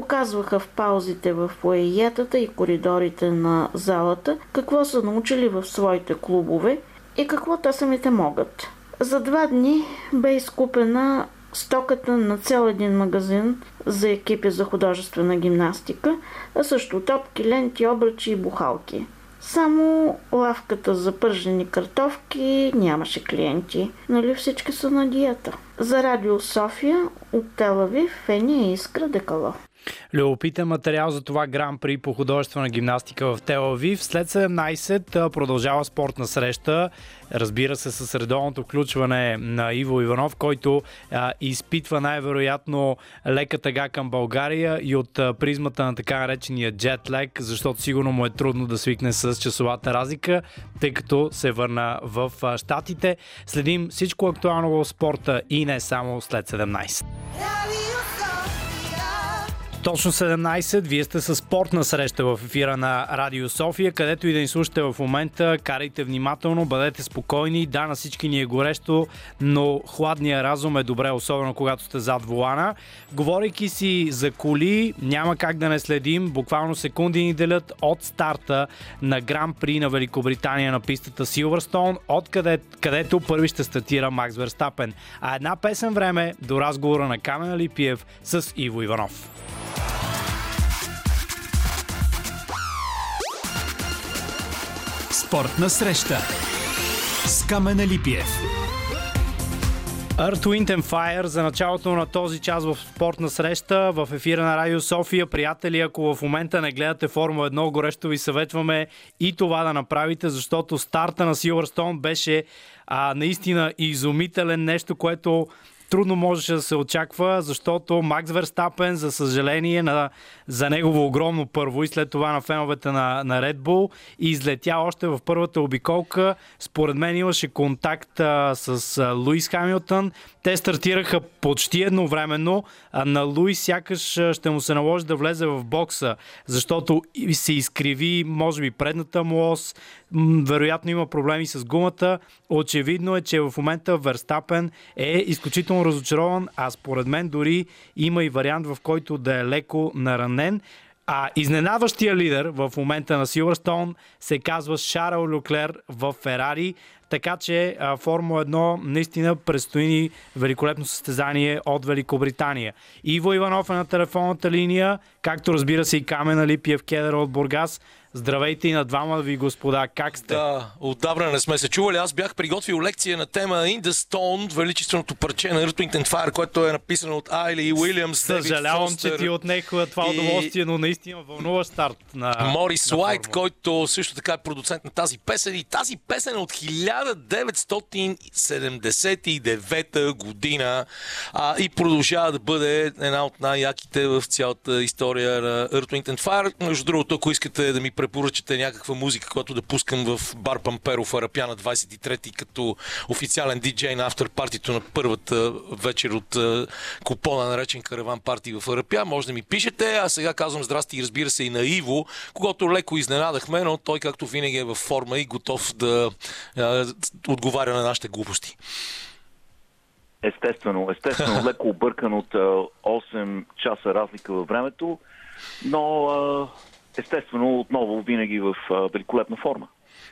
[SPEAKER 5] показваха в паузите в лоеятата и коридорите на залата какво са научили в своите клубове и какво те самите могат. За два дни бе изкупена стоката на цял един магазин за екипи за художествена гимнастика, а също топки, ленти, обръчи и бухалки. Само лавката за пържени картофки нямаше клиенти. Нали всички са на диета? За Радио София от Телави Фени Искра Декало.
[SPEAKER 1] Любопитен материал за това гран при по художествена гимнастика в Телавив. След 17 продължава спортна среща. Разбира се, с редовното включване на Иво Иванов, който а, изпитва най-вероятно лека тъга към България и от а, призмата на така наречения джетлек, защото сигурно му е трудно да свикне с часовата разлика, тъй като се върна в а, Штатите. Следим всичко актуално в спорта и не само след 17. Точно 17, вие сте с спортна среща в ефира на Радио София, където и да ни слушате в момента, карайте внимателно, бъдете спокойни. Да, на всички ни е горещо, но хладния разум е добре, особено когато сте зад волана. Говорейки си за коли, няма как да не следим. Буквално секунди ни делят от старта на Гран При на Великобритания на пистата Силвърстоун, от къде, където първи ще стартира Макс Верстапен. А една песен време до разговора на Камена Липиев с Иво Иванов.
[SPEAKER 2] Спортна среща с Камена Липиев.
[SPEAKER 1] Earth, Wind and Fire за началото на този час в спортна среща в ефира на Радио София. Приятели, ако в момента не гледате Формула 1, горещо ви съветваме и това да направите, защото старта на Силвърстон беше а, наистина изумителен нещо, което трудно можеше да се очаква, защото Макс Верстапен, за съжаление, на, за негово огромно първо и след това на феновете на, на Red Bull, излетя още в първата обиколка. Според мен имаше контакт а, с а, Луис Хамилтън. Те стартираха почти едновременно. А на Луис сякаш ще му се наложи да влезе в бокса, защото се изкриви, може би, предната му ос. Вероятно има проблеми с гумата. Очевидно е, че в момента Верстапен е изключително разочарован, а според мен дори има и вариант, в който да е леко наранен. А изненаващия лидер в момента на Силвърстоун се казва Шарл Люклер в Ферари. Така че Формула 1 наистина предстои ни великолепно състезание от Великобритания. Иво Иванов е на телефонната линия, както разбира се и Камена Липиев Кедър от Бургас. Здравейте и на двама ви, господа. Как сте?
[SPEAKER 3] Да, отдавна не сме се чували. Аз бях приготвил лекция на тема In the Stone, величественото парче на Earth, Wind Fire, което е написано от Айли Уилямс,
[SPEAKER 1] Съжалявам, че ти отнех това и... удоволствие, но наистина вълнува старт на
[SPEAKER 3] Морис
[SPEAKER 1] на
[SPEAKER 3] Уайт, който също така е продуцент на тази песен. И тази песен е от 1979 година а, и продължава да бъде една от най-яките в цялата история на Earth, Wind Fire. Между другото, ако искате да ми препоръчате някаква музика, която да пускам в бар Памперо в Арапяна 23 като официален диджей на автор-партито на първата вечер от купона, наречен Караван парти в Арапя, може да ми пишете. А сега казвам здрасти и разбира се и на Иво, когато леко изненадахме, но той както винаги е във форма и готов да а, отговаря на нашите глупости.
[SPEAKER 8] Естествено, естествено, леко объркан от 8 часа разлика във времето, но естествено отново винаги в великолепна форма.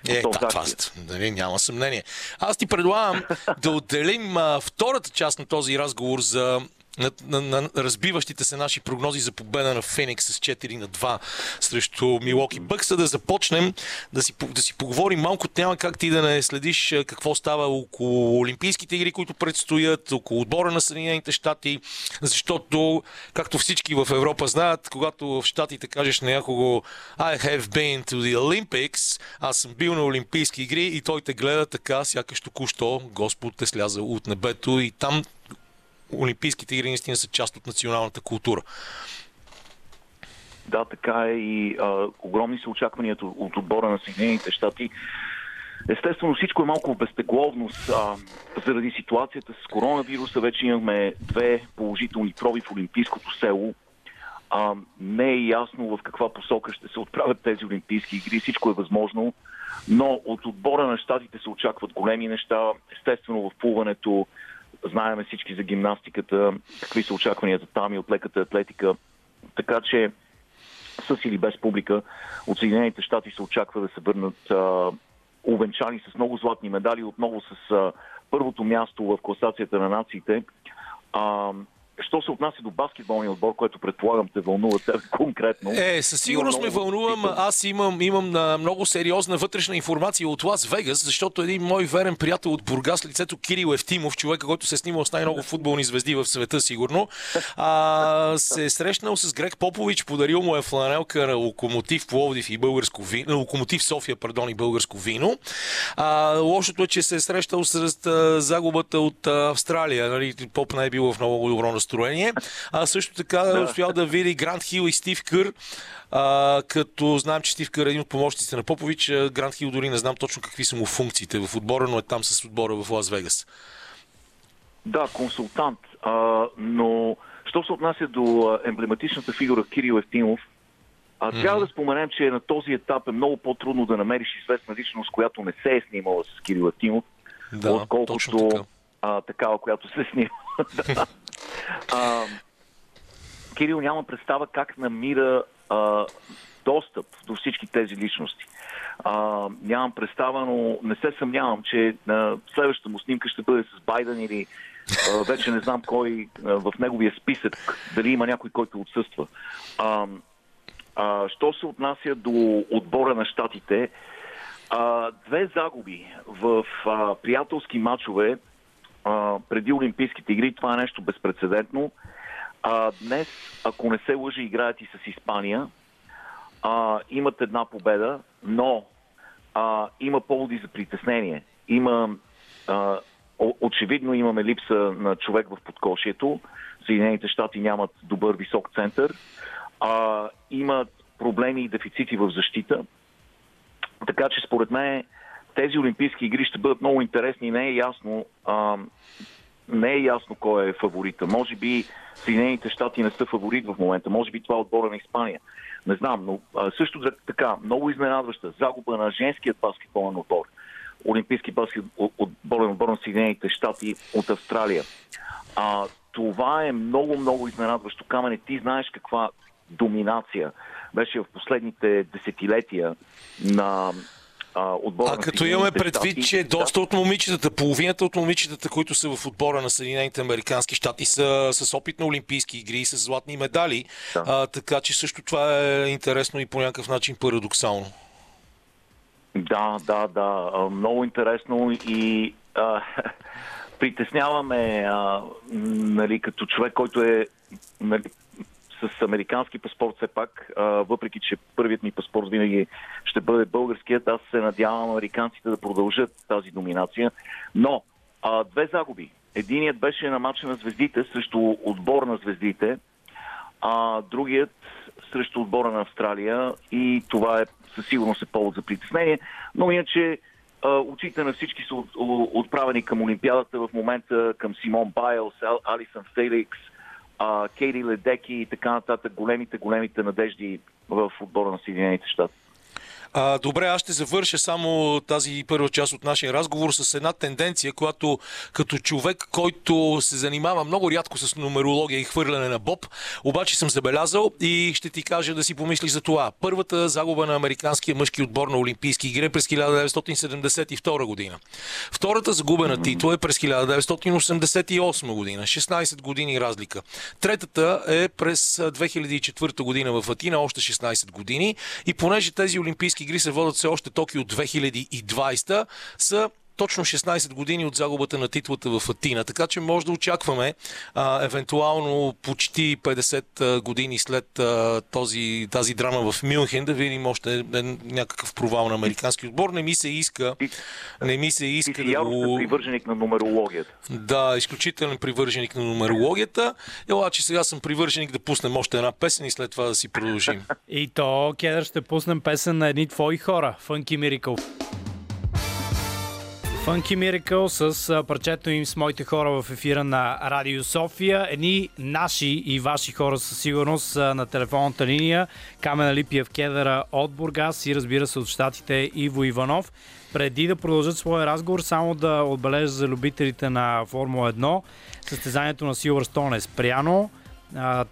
[SPEAKER 3] Е, да, това, нали, няма съмнение. Аз ти предлагам да отделим а, втората част на този разговор за на, на, на разбиващите се наши прогнози за победа на Феникс с 4 на 2 срещу Милоки Бъкса, да започнем да си, да си поговорим малко. Няма как ти да не следиш какво става около Олимпийските игри, които предстоят, около отбора на Съединените щати, защото, както всички в Европа знаят, когато в щатите кажеш на някого I have been to the Olympics, аз съм бил на Олимпийски игри и той те гледа така, сякаш току-що Господ е слязал от небето и там Олимпийските игри наистина са част от националната култура.
[SPEAKER 8] Да, така е и а, огромни са очакванията от отбора на Съединените щати. Естествено, всичко е малко в безтегловност. Заради ситуацията с коронавируса вече имаме две положителни проби в Олимпийското село. А, не е ясно в каква посока ще се отправят тези Олимпийски игри. Всичко е възможно. Но от отбора на щатите се очакват големи неща. Естествено, в плуването Знаеме всички за гимнастиката, какви са очакванията там и от леката атлетика. Така че с или без публика от Съединените щати се очаква да се върнат а, увенчани с много златни медали, отново с а, първото място в класацията на нациите. А, Що се отнася до баскетболния отбор, който предполагам те вълнува теб конкретно.
[SPEAKER 3] Е, със сигурност ме вълнувам. Аз имам, имам на много сериозна вътрешна информация от Лас Вегас, защото един мой верен приятел от Бургас, лицето Кирил Евтимов, човека, който се е снимал с най-много футболни звезди в света, сигурно, а, се е срещнал с Грег Попович, подарил му е фланелка на Локомотив Пловдив и българско вино, Локомотив София, пардон, и българско вино. А, лошото е, че се е срещал с а, загубата от а, Австралия. Нали? Поп не е бил в много добро настроение. А също така да. успял да види Грант Хил и Стив Кър, а, като знам, че Стив Кър е един от помощниците на Попович. Грант Хил дори не знам точно какви са му функциите в отбора, но е там с отбора в Лас Вегас.
[SPEAKER 8] Да, консултант. А, но Що се отнася до емблематичната фигура Кирил Евтимов, а, трябва да споменем, че на този етап е много по-трудно да намериш известна личност, която не се е снимала с Кирил Евтимов,
[SPEAKER 3] Да,
[SPEAKER 8] отколкото. А, такава, която се снима. А, Кирил няма представа как намира а, достъп до всички тези личности. А, нямам представа, но не се съмнявам, че на следващата му снимка ще бъде с Байден или а, вече не знам кой а, в неговия списък, дали има някой, който отсъства. А, а, що се отнася до отбора на щатите, а, две загуби в а, приятелски матчове преди Олимпийските игри, това е нещо безпредседентно. А, днес, ако не се лъжи, играят и с Испания. А, имат една победа, но а, има поводи за притеснение. Има, а, очевидно имаме липса на човек в подкошието. Съединените щати нямат добър висок център. А, имат проблеми и дефицити в защита. Така че според мен тези Олимпийски игри ще бъдат много интересни не е ясно, а, не е ясно кой е фаворита. Може би Съединените щати не са фаворит в момента, може би това е отбора на Испания. Не знам, но а, също така, много изненадваща загуба на женският баскетболен отбор. Олимпийски баскетболен отбор на Съединените щати от Австралия. А, това е много, много изненадващо. Камене, ти знаеш каква доминация беше в последните десетилетия на отбора
[SPEAKER 3] А като имаме предвид, че доста от момичетата, половината от момичетата, които са в отбора на Съединените Американски щати, са с опит на Олимпийски игри и с златни медали.
[SPEAKER 8] Да.
[SPEAKER 3] А, така че също това е интересно и по някакъв начин парадоксално.
[SPEAKER 8] Да, да, да. Много интересно и а, притесняваме а, нали, като човек, който е нали, с американски паспорт все пак, въпреки че първият ми паспорт винаги ще бъде българският, аз се надявам американците да продължат тази доминация. Но а, две загуби. Единият беше на матча на звездите срещу отбор на звездите, а другият срещу отбора на Австралия и това е със сигурност е повод за притеснение. Но иначе очите на всички са отправени към Олимпиадата в момента, към Симон Байлс, Ал- Алисън Феликс, а, Кейли Ледеки и така нататък, големите, големите надежди в отбора на Съединените щати.
[SPEAKER 3] А, добре, аз ще завърша само тази първа част от нашия разговор с една тенденция, която като човек, който се занимава много рядко с нумерология и хвърляне на боб, обаче съм забелязал и ще ти кажа да си помислиш за това. Първата загуба на американския мъжки отбор на Олимпийски игри е през 1972 година. Втората загубена титла е през 1988 година. 16 години разлика. Третата е през а, 2004 година в Атина, още 16 години. И понеже тези Олимпийски игри се водят все още Токио 2020, са точно 16 години от загубата на титлата в Атина. Така че може да очакваме а, евентуално почти 50 години след а, този, тази драма в Мюнхен да видим още един, някакъв провал на американски отбор. Не ми се иска, не ми се
[SPEAKER 8] Ти
[SPEAKER 3] иска
[SPEAKER 8] си
[SPEAKER 3] да го...
[SPEAKER 8] привърженик на нумерологията.
[SPEAKER 3] Да, изключителен привърженик на нумерологията. Ела, че сега съм привърженик да пуснем още една песен и след това да си продължим.
[SPEAKER 1] И то, Кедър, ще пуснем песен на едни твои хора. Funky Miracle. Funky Miracle с парчето им с моите хора в ефира на Радио София. Едни наши и ваши хора със сигурност на телефонната линия. Камена Липиев Кедъра от Бургас и разбира се от щатите Иво Иванов. Преди да продължат своя разговор, само да отбележа за любителите на Формула 1. Състезанието на Силвърстон е спряно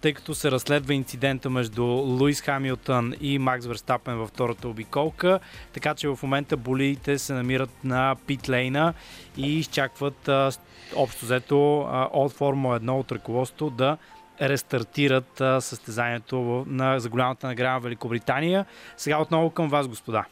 [SPEAKER 1] тъй като се разследва инцидента между Луис Хамилтън и Макс Верстапен във втората обиколка, така че в момента болидите се намират на питлейна и изчакват общо взето от Формула 1 от ръководството да рестартират състезанието на, за голямата награда Великобритания. Сега отново към вас, господа.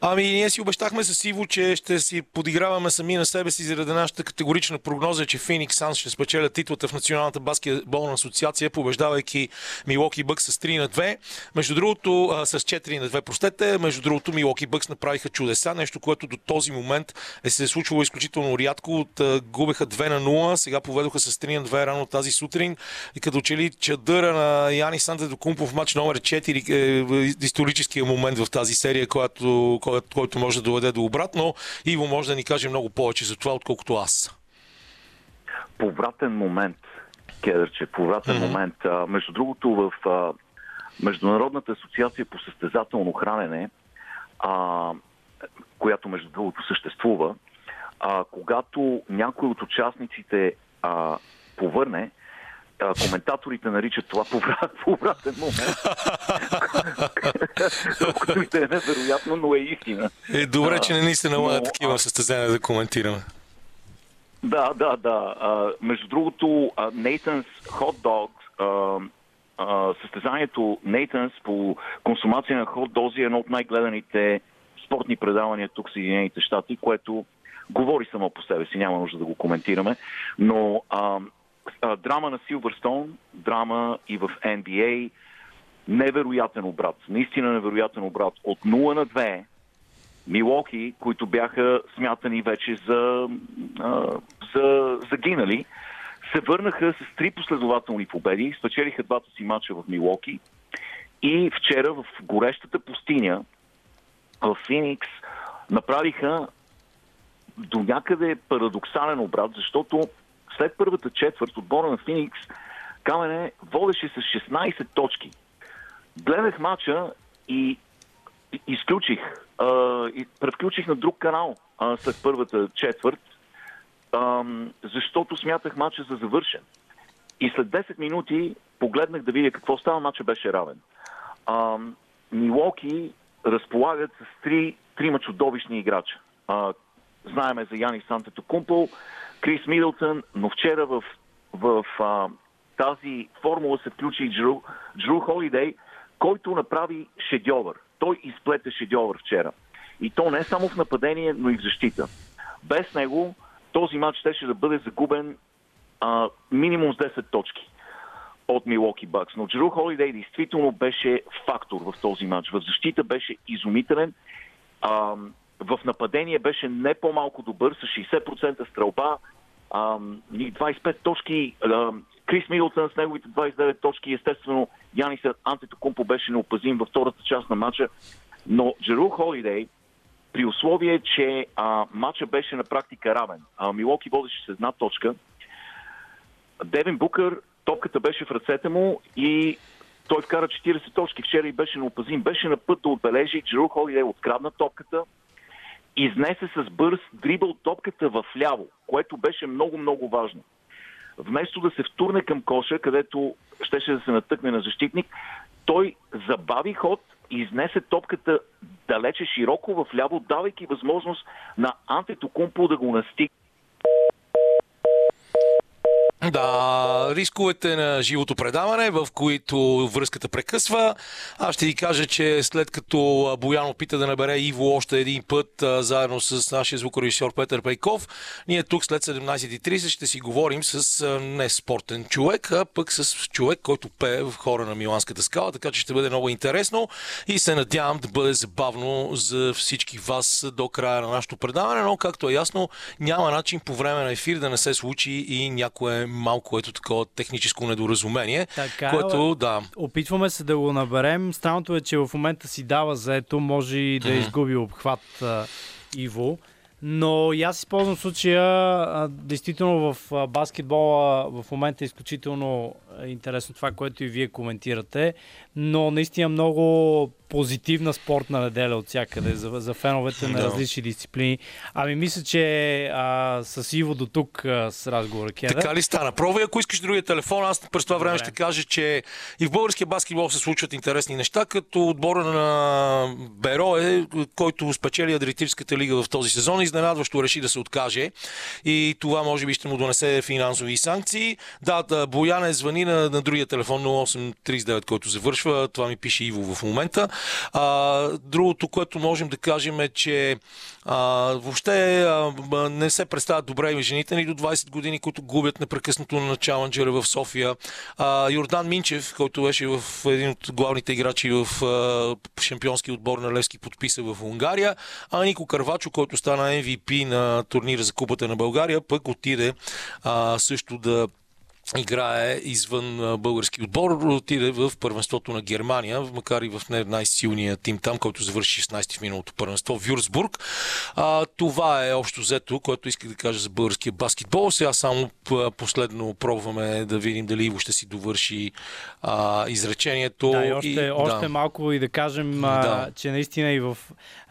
[SPEAKER 3] Ами, ние си обещахме с Иво, че ще си подиграваме сами на себе си заради нашата категорична прогноза, че Феникс Санс ще спечелят титлата в Националната баскетболна асоциация, побеждавайки Милоки Бъкс с 3 на 2. Между другото, а, с 4 на 2, простете, между другото Милоки Бъкс направиха чудеса, нещо, което до този момент е се е случвало изключително рядко. От, а, губеха 2 на 0, сега поведоха с 3 на 2 рано тази сутрин и като че ли чадъра на Яни Санте Докумпов матч номер 4 е историческия момент в тази серия, която, който, който може да доведе до обратно. Иво може да ни каже много повече за това, отколкото аз.
[SPEAKER 8] Повратен момент. Кедърче, повратен mm-hmm. момент. А, между другото, в а, Международната асоциация по състезателно хранене, а, която между другото съществува, а, когато някой от участниците а, повърне, а, коментаторите наричат това повратен момент. Колкото и да е невероятно, но е истина.
[SPEAKER 3] Е, добре, че не ни се налага такива състезания да коментираме.
[SPEAKER 8] Да, да, да. А, между другото, Nathan's Hot Dogs, а, състезанието Нейтънс по консумация на хот дози е едно от най-гледаните спортни предавания тук в Съединените щати, което говори само по себе си, няма нужда да го коментираме. Но а, драма на Силвърстоун, драма и в NBA, невероятен обрат, наистина невероятен обрат. От 0 на 2 Милоки, които бяха смятани вече за, за загинали, се върнаха с три последователни победи, спечелиха двата си мача в Милоки и вчера в горещата пустиня в Феникс направиха до някъде парадоксален обрат, защото след първата четвърт отбора на Феникс Камене водеше с 16 точки. Гледах мача и изключих, а, и превключих на друг канал а, след първата четвърт защото смятах мача за завършен. И след 10 минути погледнах да видя какво става, мача беше равен. Милоки разполагат с три, трима чудовищни играча. А, знаеме за Яни Сантето Кумпол, Крис Мидълтън, но вчера в, в а, тази формула се включи и Джру, Джру Холидей, който направи шедьовър. Той изплете шедьовър вчера. И то не само в нападение, но и в защита. Без него този матч щеше да бъде загубен а, минимум с 10 точки от Милоки Бакс. Но Джеру Холидей действително беше фактор в този матч. В защита беше изумителен. А, в нападение беше не по-малко добър, с 60% стрелба, а, 25 точки. Крис Мидълтън с неговите 29 точки. Естествено, Янис Антетокумпо беше неопазим във втората част на матча. Но Джеру Холидей при условие, че а, матча беше на практика равен. А, Милоки водеше с една точка. Девин Букър, топката беше в ръцете му и той вкара 40 точки вчера и беше неопазим. Беше на път да отбележи, че Ру Холидей открадна топката, изнесе с бърз дрибъл топката в ляво, което беше много-много важно. Вместо да се втурне към коша, където щеше да се натъкне на защитник, той забави ход и изнесе топката далече широко в ляво, давайки възможност на Антетокумпо да го настигне
[SPEAKER 3] да, рисковете на живото предаване, в които връзката прекъсва. Аз ще ви кажа, че след като Боян опита да набере Иво още един път, заедно с нашия звукорежисьор Петър Пейков, ние тук след 17.30 ще си говорим с не спортен човек, а пък с човек, който пее в хора на Миланската скала, така че ще бъде много интересно и се надявам да бъде забавно за всички вас до края на нашето предаване, но както е ясно, няма начин по време на ефир да не се случи и някое малко ето такова техническо недоразумение. Така, което, да.
[SPEAKER 1] Опитваме се да го наберем. Странното е, че в момента си дава заето, може и да mm-hmm. изгуби обхват а, Иво. Но и аз използвам случая, а, действително в а, баскетбола в момента е изключително интересно това, което и вие коментирате, но наистина много позитивна спортна неделя от всякъде за, за феновете на различни дисциплини. Ами мисля, че а, с Иво до тук а, с разговора. Кеда.
[SPEAKER 3] Така ли стана? Пробвай, ако искаш другия телефон. Аз през това време ще кажа, че и в българския баскетбол се случват интересни неща, като отбора на Беро е, който спечели Адриатическата лига в този сезон, изненадващо реши да се откаже и това може би ще му донесе финансови санкции. Да, да Бояне звъни на, на другия телефон 0839, който завършва. Това ми пише Иво в момента. А, другото, което можем да кажем е, че а, въобще а, не се представят добре и жените ни до 20 години, които губят непрекъснато на Чаленджера в София. А, Йордан Минчев, който беше в един от главните играчи в а, шампионски отбор на Левски, подписа в Унгария. А Нико Карвачо, който стана MVP на турнира за Купата на България, пък отиде а, също да играе извън български отбор, отиде в първенството на Германия, макар и в не най-силния тим там, който завърши 16 в миналото първенство в Юрсбург. А, това е общо взето, което исках да кажа за българския баскетбол. Сега само последно пробваме да видим дали Иво ще си довърши а, изречението.
[SPEAKER 1] Да, и още, и, още да. малко и да кажем, да. А, че наистина и в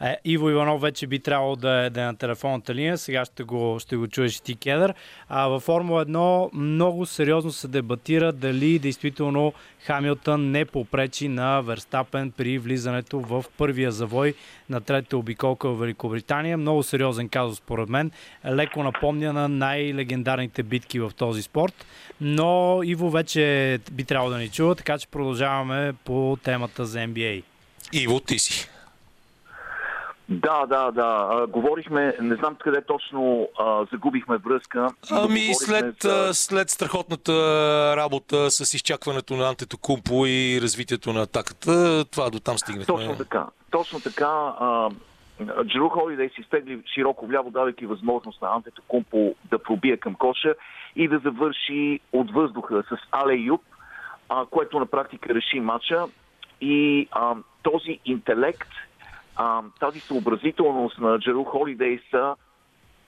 [SPEAKER 1] е, Иво Иванов вече би трябвало да е, да е на телефонната линия. Сега ще го, ще го чуеш и ти, Кедър. А във Формула 1 много сериозно сериозно се дебатира дали действително Хамилтън не попречи на Верстапен при влизането в първия завой на третата обиколка в Великобритания. Много сериозен казус според мен. Леко напомня на най-легендарните битки в този спорт. Но Иво вече би трябвало да ни чува, така че продължаваме по темата за NBA.
[SPEAKER 3] Иво, ти си.
[SPEAKER 8] Да, да, да. А, говорихме, не знам къде точно а, загубихме връзка.
[SPEAKER 3] Ами след, за... след страхотната работа с изчакването на Антетокумпо и развитието на атаката, това до там стигнахме.
[SPEAKER 8] Точно така. Точно така. А, Джеру Холидей си стегли широко вляво, давайки възможност на Антетокумпо да пробие към коша и да завърши от въздуха с Але Юб, а, което на практика реши матча. И а, този интелект а, тази съобразителност на Джеру Холидей са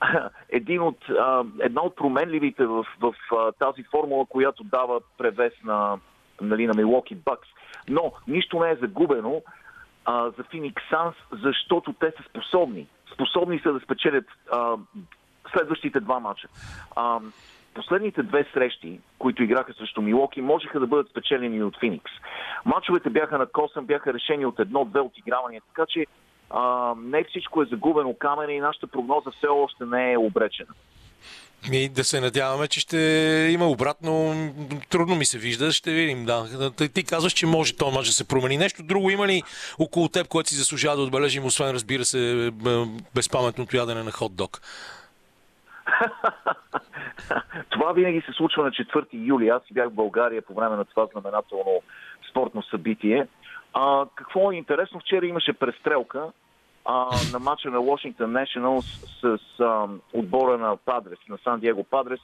[SPEAKER 8] един от, а, една от променливите в, в, в тази формула, която дава превес на, нали, на Милоки Бакс. Но нищо не е загубено а, за Феникс Санс, защото те са способни. Способни са да спечелят а, следващите два мача. А, последните две срещи, които играха срещу Милоки, можеха да бъдат спечелени от Феникс. Мачовете бяха на косъм, бяха решени от едно-две отигравания, така че а, не всичко е загубено камене и нашата прогноза все още не е обречена.
[SPEAKER 3] И да се надяваме, че ще има обратно. Трудно ми се вижда, ще видим. Да. Ти казваш, че може този мач да се промени. Нещо друго има ли около теб, което си заслужава да отбележим, освен разбира се безпаметното ядене на хот-дог?
[SPEAKER 8] това винаги се случва на 4 юли. Аз бях в България по време на това знаменателно спортно събитие. А, какво е интересно, вчера имаше престрелка а, на матча на Washington Nationals с, с а, отбора на Падрес, на Сан Диего Падрес.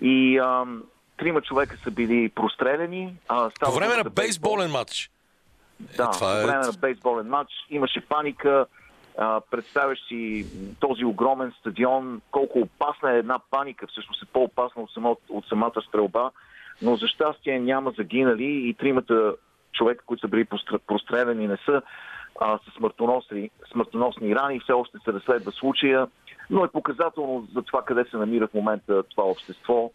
[SPEAKER 8] И а, трима човека са били прострелени. А,
[SPEAKER 3] по време на бейсболен матч?
[SPEAKER 8] Да, е, това е... по време на бейсболен матч имаше паника представяш си този огромен стадион, колко опасна е една паника, всъщност е по-опасна от, само, от самата стрелба, но за щастие няма загинали и тримата човека, които са били простреляни, не са а, с смъртоносни, смъртоносни рани, все още се разследва случая, но е показателно за това къде се намира в момента това общество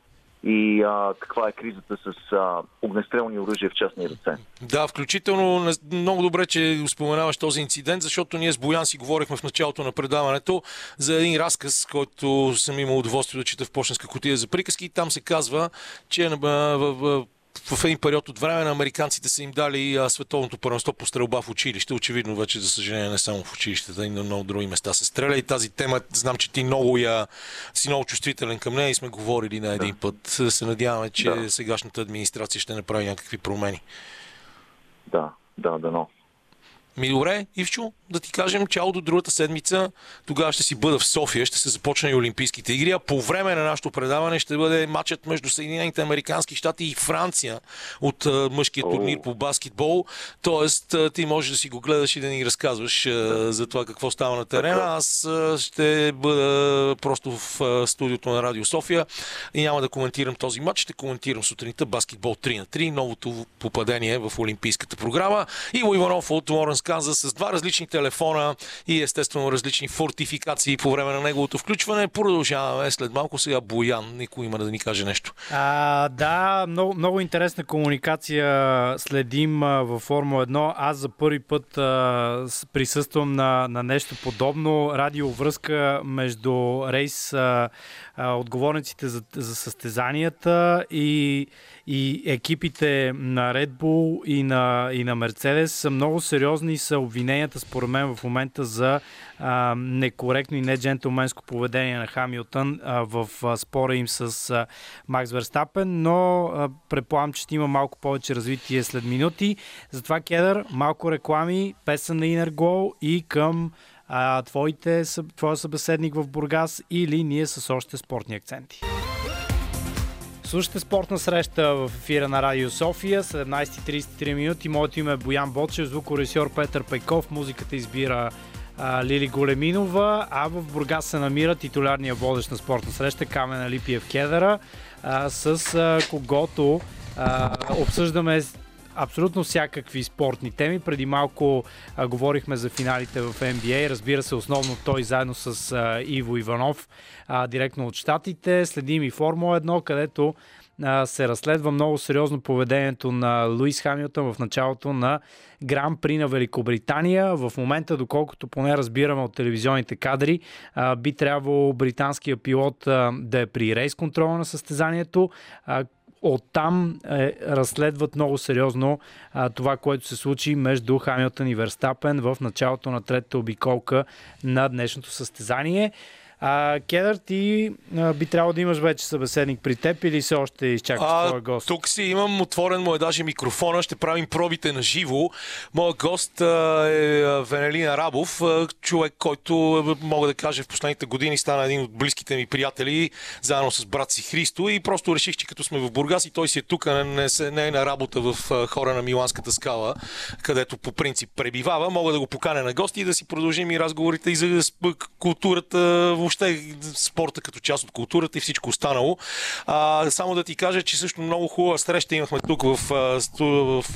[SPEAKER 8] и а, каква е кризата с а, огнестрелни оръжия в частни ръце.
[SPEAKER 3] Да, включително много добре, че споменаваш този инцидент, защото ние с Боян си говорихме в началото на предаването за един разказ, който съм имал удоволствие да чета в почтенска котия за приказки. Там се казва, че в, в, един период от време на американците са им дали а, световното първенство по стрелба в училище. Очевидно вече, за съжаление, не само в училищата, и на много други места се стреля. И тази тема, знам, че ти много я, си много чувствителен към нея и сме говорили на един да. път. Се надяваме, че да. сегашната администрация ще направи някакви промени.
[SPEAKER 8] Да, да, да, но.
[SPEAKER 3] Ми добре, Ивчо, да ти кажем, чао до другата седмица. Тогава ще си бъда в София, ще се започне и Олимпийските игри, а по време на нашето предаване ще бъде матчът между Съединените Американски щати и Франция от а, мъжкия турнир по баскетбол. Тоест, а, ти можеш да си го гледаш и да ни разказваш а, за това какво става на терена. Аз а, ще бъда просто в а, студиото на Радио София и няма да коментирам този матч, ще коментирам сутринта баскетбол 3 на 3, новото попадение в Олимпийската програма. Иво Иванов от Лоренс Канзас с два различни телефона и естествено различни фортификации по време на неговото включване. Продължаваме след малко сега Боян. Никой има да ни каже нещо.
[SPEAKER 1] А, да, много, много интересна комуникация следим във Формула 1. Аз за първи път а, присъствам на, на нещо подобно. Радиовръзка между рейс а, а, отговорниците за, за състезанията и и екипите на Red Bull и на, и на Mercedes са много сериозни са обвиненията според мен в момента за а, некоректно и не джентлменско поведение на Хамилтън а, в а, спора им с а, Макс Верстапен, но предполагам, че ще има малко повече развитие след минути. Затова, Кедър, малко реклами, песен на Glow и към а, твоите, твоя събеседник в Бургас или ние с още спортни акценти. Слушате спортна среща в ефира на Радио София, 17.33 минути. Моето име е Боян Бочев, звукорежисьор Петър Пейков, музиката избира а, Лили Големинова, а в Бургас се намира титулярния водещ на спортна среща Камен Алипиев Кедъра, а, с а, когото а, обсъждаме абсолютно всякакви спортни теми. Преди малко а, говорихме за финалите в NBA. Разбира се, основно той заедно с а, Иво Иванов, а, директно от Штатите. Следим и Формула 1, където се разследва много сериозно поведението на Луис Хамилтън в началото на Гран При на Великобритания. В момента, доколкото поне разбираме от телевизионните кадри, би трябвало британския пилот да е при рейс контрола на състезанието. Оттам е, разследват много сериозно а, това, което се случи между Хамилтън и Верстапен в началото на третата обиколка на днешното състезание. А, Кедър, ти а, би трябвало да имаш вече събеседник при теб или все още изчакваш твоя гост?
[SPEAKER 3] Тук си имам отворен му е даже микрофона, ще правим пробите на живо. Моят гост а, е Венелина Рабов, а, човек, който мога да кажа в последните години стана един от близките ми приятели, заедно с брат си Христо и просто реших, че като сме в Бургас и той си е тук, не, не, не е на работа в а, хора на Миланската скала, където по принцип пребивава, мога да го поканя на гости и да си продължим и разговорите и за културата въобще спорта като част от културата и всичко останало. А, само да ти кажа, че също много хубава среща имахме тук в, в, в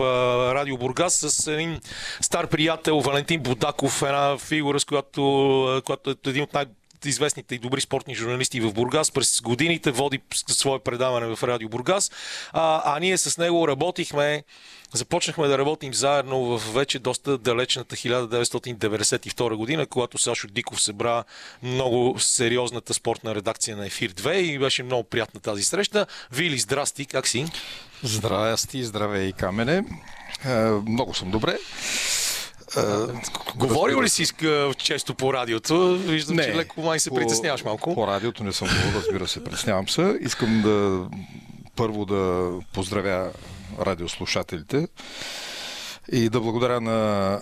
[SPEAKER 3] Радио Бургас с един стар приятел Валентин Будаков, една фигура, с която, която е един от най- известните и добри спортни журналисти в Бургас. През годините води свое предаване в Радио Бургас. А, а ние с него работихме Започнахме да работим заедно в вече доста далечната 1992 година, когато Сашо Диков събра много сериозната спортна редакция на Ефир 2 и беше много приятна тази среща. Вили, здрасти, как си?
[SPEAKER 9] Здрасти, здравей и камене. Е, много съм добре.
[SPEAKER 3] Е, Говорил ли си е, често по радиото? Виждам,
[SPEAKER 9] Не,
[SPEAKER 3] че леко май се
[SPEAKER 9] по-
[SPEAKER 3] притесняваш малко.
[SPEAKER 9] По радиото не съм говорил, разбира се, притеснявам се. Искам да първо да поздравя радиослушателите и да благодаря на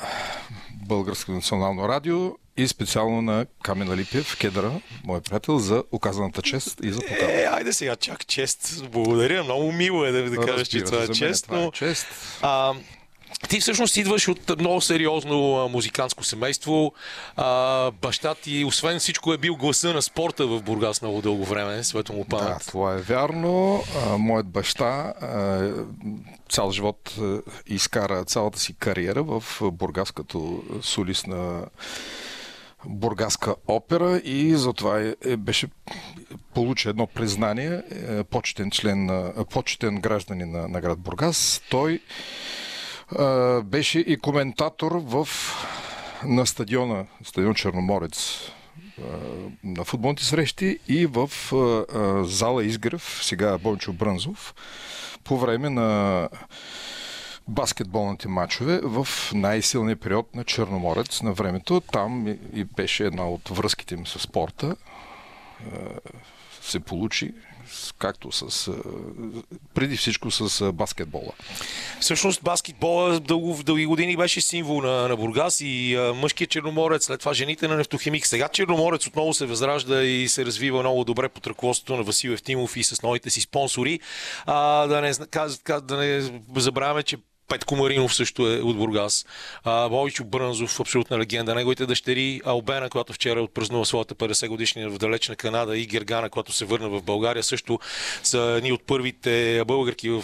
[SPEAKER 9] Българско национално радио и специално на Камен Алипиев, Кедра, мой приятел, за оказаната чест и за покана.
[SPEAKER 3] Е, айде сега, чак чест. Благодаря, много мило е да, да кажеш, че това е чест,
[SPEAKER 9] това е
[SPEAKER 3] но
[SPEAKER 9] чест.
[SPEAKER 3] А, ти всъщност идваш от много сериозно музикантско семейство. А, баща ти, освен всичко, е бил гласа на спорта в Бургас много дълго време, светло му
[SPEAKER 9] Да,
[SPEAKER 3] памет.
[SPEAKER 9] това е вярно. А, моят баща а, цял живот изкара цялата си кариера в Бургас като солист на Бургаска опера и затова е, е, беше получи едно признание, е, почетен член, на- почетен гражданин на, на град Бургас. Той беше и коментатор в на стадиона, стадион Черноморец на футболните срещи и в зала Изгрев, сега Бончо Брънзов, по време на баскетболните матчове в най-силния период на Черноморец на времето. Там и, беше една от връзките им с спорта. Се получи както с... преди всичко с баскетбола.
[SPEAKER 3] Всъщност баскетбола дълго, дълги години беше символ на, на Бургас и мъжкият черноморец, след това жените на нефтохимик. Сега черноморец отново се възражда и се развива много добре под ръководството на Васил Евтимов и с новите си спонсори. А, да, не, да не забравяме, че Петко Маринов също е от Бургас. А, Бобичо Брънзов, абсолютна легенда. Неговите дъщери Албена, която вчера отпразнува своята 50 годишнина в далечна Канада и Гергана, която се върна в България, също са едни от първите българки в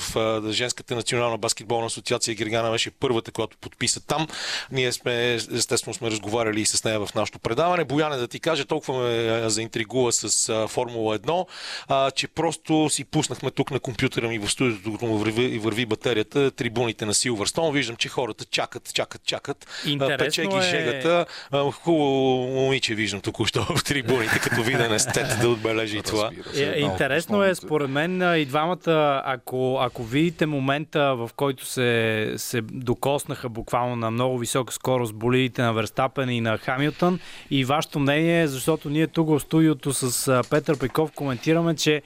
[SPEAKER 3] женската национална баскетболна асоциация. Гергана беше първата, която подписа там. Ние сме, естествено, сме разговаряли и с нея в нашото предаване. Бояне, да ти кажа, толкова ме заинтригува с Формула 1, а, че просто си пуснахме тук на компютъра ми в студиото, докато върви, върви батерията, трибуните Силвърстон. Виждам, че хората чакат, чакат, чакат.
[SPEAKER 1] Интересно
[SPEAKER 3] Пече ги
[SPEAKER 1] е-
[SPEAKER 3] жегата. Хубаво момиче виждам току-що в трибуните, като виден естет да отбележи това.
[SPEAKER 9] Се,
[SPEAKER 1] Е, интересно е, според мен, и двамата, ако, ако видите момента, в който се, се докоснаха буквално на много висока скорост болидите на Верстапен и на Хамилтън, и вашето мнение, защото ние тук в студиото с Петър Пеков коментираме, че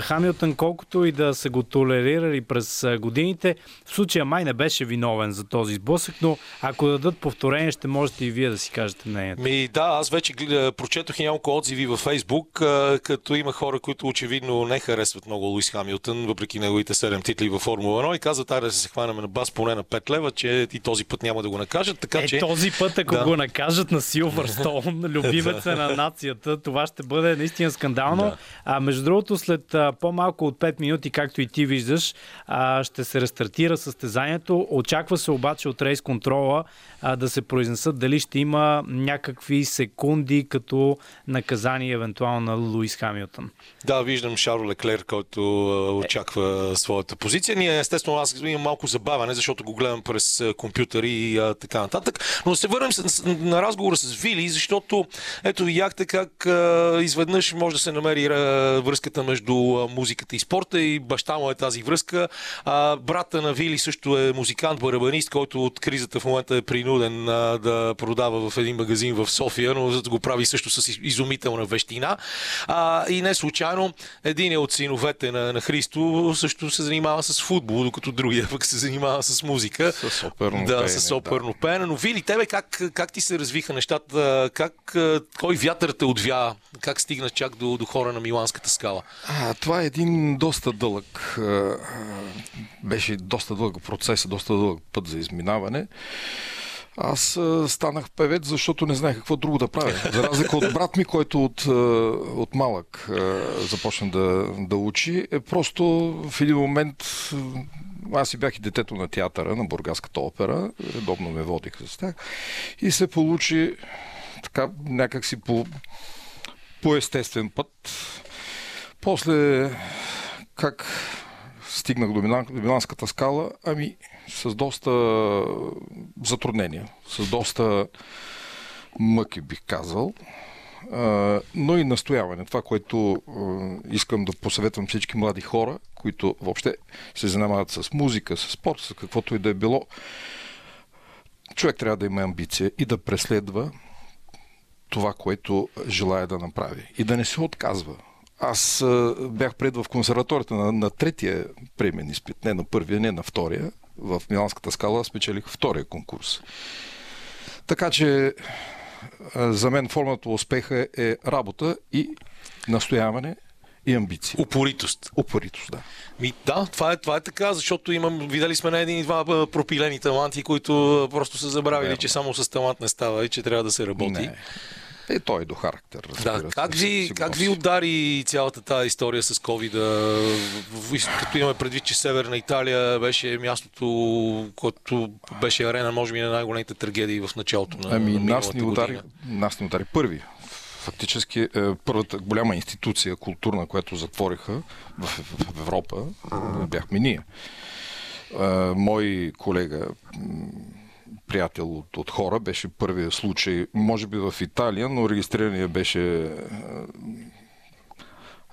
[SPEAKER 1] Хамилтън, колкото и да са го толерирали през годините, в случая май не беше виновен за този сблъсък, но ако дадат повторение, ще можете и вие да си кажете мнението.
[SPEAKER 3] Ми, да, аз вече гледа, прочетох няколко отзиви във Фейсбук, като има хора, които очевидно не харесват много Луис Хамилтън, въпреки неговите 7 титли във Формула 1 и казват, аре да се хванем на бас поне на 5 лева, че и този път няма да го накажат. Така,
[SPEAKER 1] Е,
[SPEAKER 3] че...
[SPEAKER 1] този път, ако
[SPEAKER 3] Да.
[SPEAKER 1] го накажат на Силвърстоун, любимеца на нацията, това ще бъде наистина скандално.
[SPEAKER 3] Да.
[SPEAKER 1] А между другото, след а, по-малко от 5 минути, както и ти виждаш, а, ще се рестартира състезанието. Очаква се обаче от рейс контрола а, да се произнесат дали ще има някакви секунди като наказание евентуално на Луис Хамилтън.
[SPEAKER 3] Да, виждам Шарло Леклер, който очаква своята позиция. Ние, естествено, аз имам малко забавяне, защото го гледам през а, компютър и а, така нататък. Но се върнем с, на разговора с Вили, защото ето видяхте как а, изведнъж може да се намери а, връзката между музиката и спорта и баща му е тази връзка. А, брата на Вили също е музикант, барабанист, който от кризата в момента е принуден а, да продава в един магазин в София, но за да го прави също с из- изумителна вещина. А, и не случайно един от синовете на, на Христо също се занимава с футбол, докато другия пък се занимава с музика.
[SPEAKER 9] С оперно
[SPEAKER 3] Да,
[SPEAKER 9] пеене,
[SPEAKER 3] с
[SPEAKER 9] да.
[SPEAKER 3] оперно пеене. Но Вили, тебе как, как ти се развиха нещата? Как, кой вятър те отвя? Как стигна чак до, до хора на Миланската скала?
[SPEAKER 9] А, това е един доста дълъг, беше доста дълъг процес, доста дълъг път за изминаване. Аз а, станах певец, защото не знаех какво друго да правя. За разлика от брат ми, който от, а, от малък а, започна да, да учи, е просто в един момент аз си бях и детето на театъра, на Бургаската опера, редовно ме водиха с тях и се получи така някакси по, по естествен път. После как стигнах до Милан- до Миланската скала? Ами с доста затруднения, с доста мъки бих казал, но и настояване. Това, което искам да посъветвам всички млади хора, които въобще се занимават с музика, с спорт, с каквото и да е било, човек трябва да има амбиция и да преследва това, което желая да направи. И да не се отказва. Аз бях пред в консерваторията на, на третия премен изпит, не на първия, не на втория. В Миланската скала спечелих втория конкурс. Така че за мен формата успеха е работа и настояване и амбиция.
[SPEAKER 3] Упоритост.
[SPEAKER 9] Упоритост, да.
[SPEAKER 3] Ми, да, това е, това е така, защото имам, видели сме на един и два пропилени таланти, които просто са забравили,
[SPEAKER 9] Верно.
[SPEAKER 3] че само с талант не става и че трябва да се работи.
[SPEAKER 9] Не. Е, той е до характер.
[SPEAKER 3] Да,
[SPEAKER 9] се,
[SPEAKER 3] как ви, как ви удари цялата тази история с covid като имаме предвид, че Северна Италия беше мястото, което беше арена, може би, на най-големите трагедии в началото на,
[SPEAKER 9] Ами
[SPEAKER 3] на
[SPEAKER 9] нас ни, удари, нас ни удари първи. Фактически е, първата голяма институция културна, която затвориха в, в Европа, бяхме ние. Е, Мой колега, приятел от, от хора, беше първият случай, може би в Италия, но регистрирания беше е,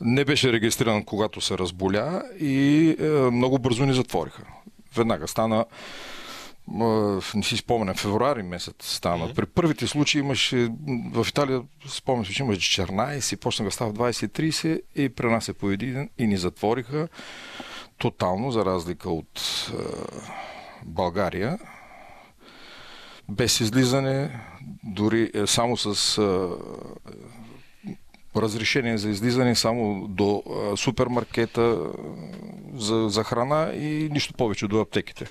[SPEAKER 9] не беше регистриран, когато се разболя и е, много бързо ни затвориха. Веднага стана М, не си спомням, февруари месец стана. При първите случаи имаше, в Италия спомням се, че имаше 14, почнаха да става 20-30 и при нас се появи един и ни затвориха тотално, за разлика от е, България. Без излизане, дори е, само с е, разрешение за излизане само до е, супермаркета за, за храна и нищо повече до аптеките.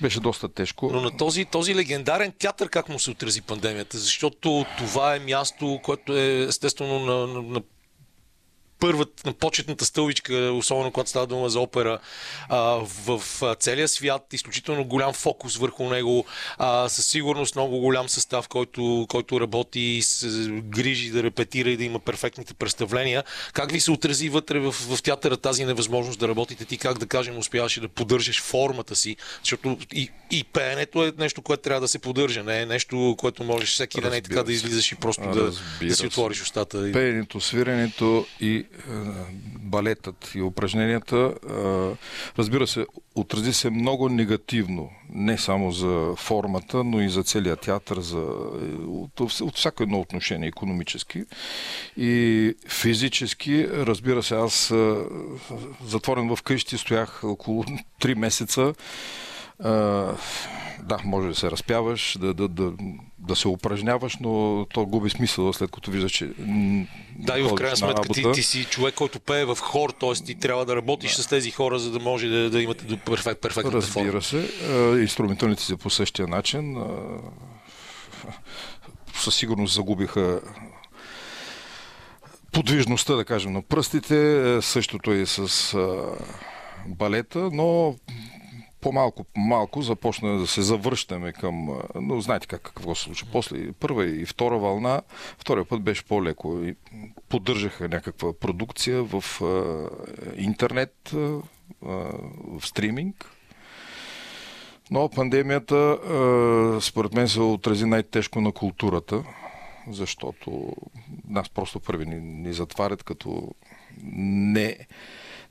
[SPEAKER 9] Беше доста тежко.
[SPEAKER 3] Но на този, този легендарен театър как му се отрази пандемията? Защото това е място, което е естествено на, на, на първата, на почетната стълбичка, особено когато става дума за опера, а, в а, целия свят, изключително голям фокус върху него, а, със сигурност много голям състав, който, който работи и се грижи да репетира и да има перфектните представления. Как ви се отрази вътре в, в театъра тази невъзможност да работите? Ти как да кажем успяваше да поддържаш формата си? Защото и, и пеенето е нещо, което трябва да се поддържа, не е нещо, което можеш всеки ден е така да излизаш и просто да, да си отвориш устата. и-
[SPEAKER 9] Пеенето, свиренето и балетът и упражненията, разбира се, отрази се много негативно. Не само за формата, но и за целият театър, за, от, от всяко едно отношение, економически и физически. Разбира се, аз затворен в къщи стоях около 3 месеца. Да, може да се разпяваш, да, да, да, да се упражняваш, но то губи смисъл, след като виждаш, че.
[SPEAKER 3] Да, и в крайна
[SPEAKER 9] на
[SPEAKER 3] сметка ти, ти си човек, който пее в хор, т.е. ти трябва да работиш с тези хора, за да може да, да имате до перфект, перфектната форма.
[SPEAKER 9] Разбира се. А, Инструменталните си по същия начин. а, Със сигурност загубиха подвижността, да кажем, на пръстите. Е, Същото е и с балета, но по-малко, по-малко започна да се завръщаме към... Но знаете как, какво се случи. После първа и втора вълна, втория път беше по-леко. И поддържаха някаква продукция в а, интернет, а, в стриминг. Но пандемията, а, според мен, се отрази най-тежко на културата, защото нас просто първи ни, ни затварят като не,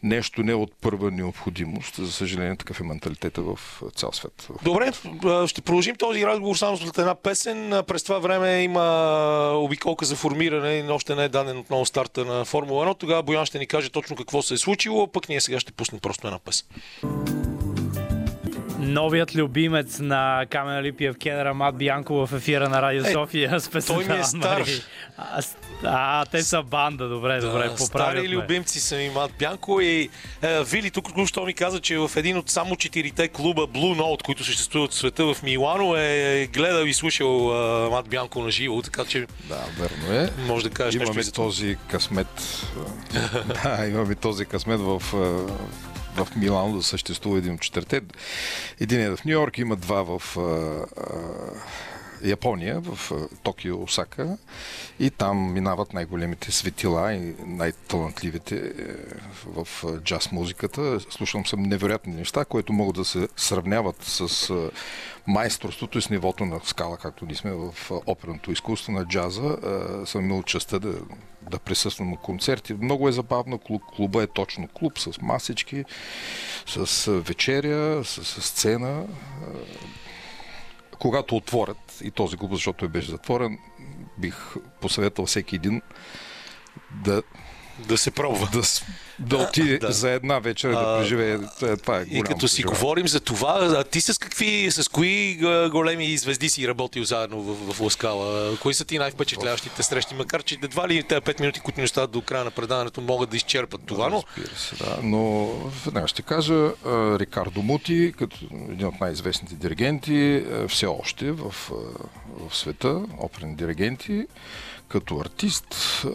[SPEAKER 9] нещо не от първа необходимост. За съжаление, такъв е менталитета в цял свет.
[SPEAKER 3] Добре, ще продължим този разговор само след една песен. През това време има обиколка за формиране и още не е даден отново старта на Формула 1. Тогава Боян ще ни каже точно какво се е случило, пък ние сега ще пуснем просто една песен.
[SPEAKER 1] Новият любимец на Камена Липиев Кедъра Мат Бянко в ефира на Радио
[SPEAKER 3] Е,
[SPEAKER 1] София с песента
[SPEAKER 3] той ми е стар.
[SPEAKER 1] А, а, те са банда, добре, добре,
[SPEAKER 3] Да,
[SPEAKER 1] поправят
[SPEAKER 3] стари
[SPEAKER 1] ме.
[SPEAKER 3] любимци са ми Мат Бянко и е, Вили тук току-що ми каза, че в един от само четирите клуба Blue Note, които съществуват в света в Милано, е гледал и слушал е, Мат Бянко на живо, така че
[SPEAKER 9] Да, верно е.
[SPEAKER 3] може да кажеш нещо
[SPEAKER 9] Имаме
[SPEAKER 3] и за това.
[SPEAKER 9] този късмет. да, имаме този късмет в, а, в Милано да съществува един от четирите. Един е в Нью Йорк, има два в а, а, Япония, в Токио, Осака. И там минават най-големите светила и най-талантливите е, в джаз музиката. Слушам съм невероятни неща, които могат да се сравняват с майсторството и с нивото на скала, както ние сме в оперното изкуство на джаза. Съм имал честа да, да присъствам на концерти. Много е забавно. Клуб, клуба е точно клуб с масички, с вечеря, с, с сцена. Когато отворят и този клуб, защото е беше затворен, бих посъветвал всеки един да,
[SPEAKER 3] Да се пробва.
[SPEAKER 9] да, да отиде
[SPEAKER 3] Да.
[SPEAKER 9] за една вечер да преживее. Това- е
[SPEAKER 3] И като си говорим за това, а ти с какви, с кои големи звезди си работил заедно в, в Ласкала? Кои са ти най-впечатляващите срещи? Макар, че едва ли тези 5 минути, които ни остават до края на предаването, могат да изчерпат това, но
[SPEAKER 9] Разбира се, да. Но веднага ще кажа, Рикардо Мути, като един от най-известните диригенти, все още в, в света, оперни диригенти, като артист.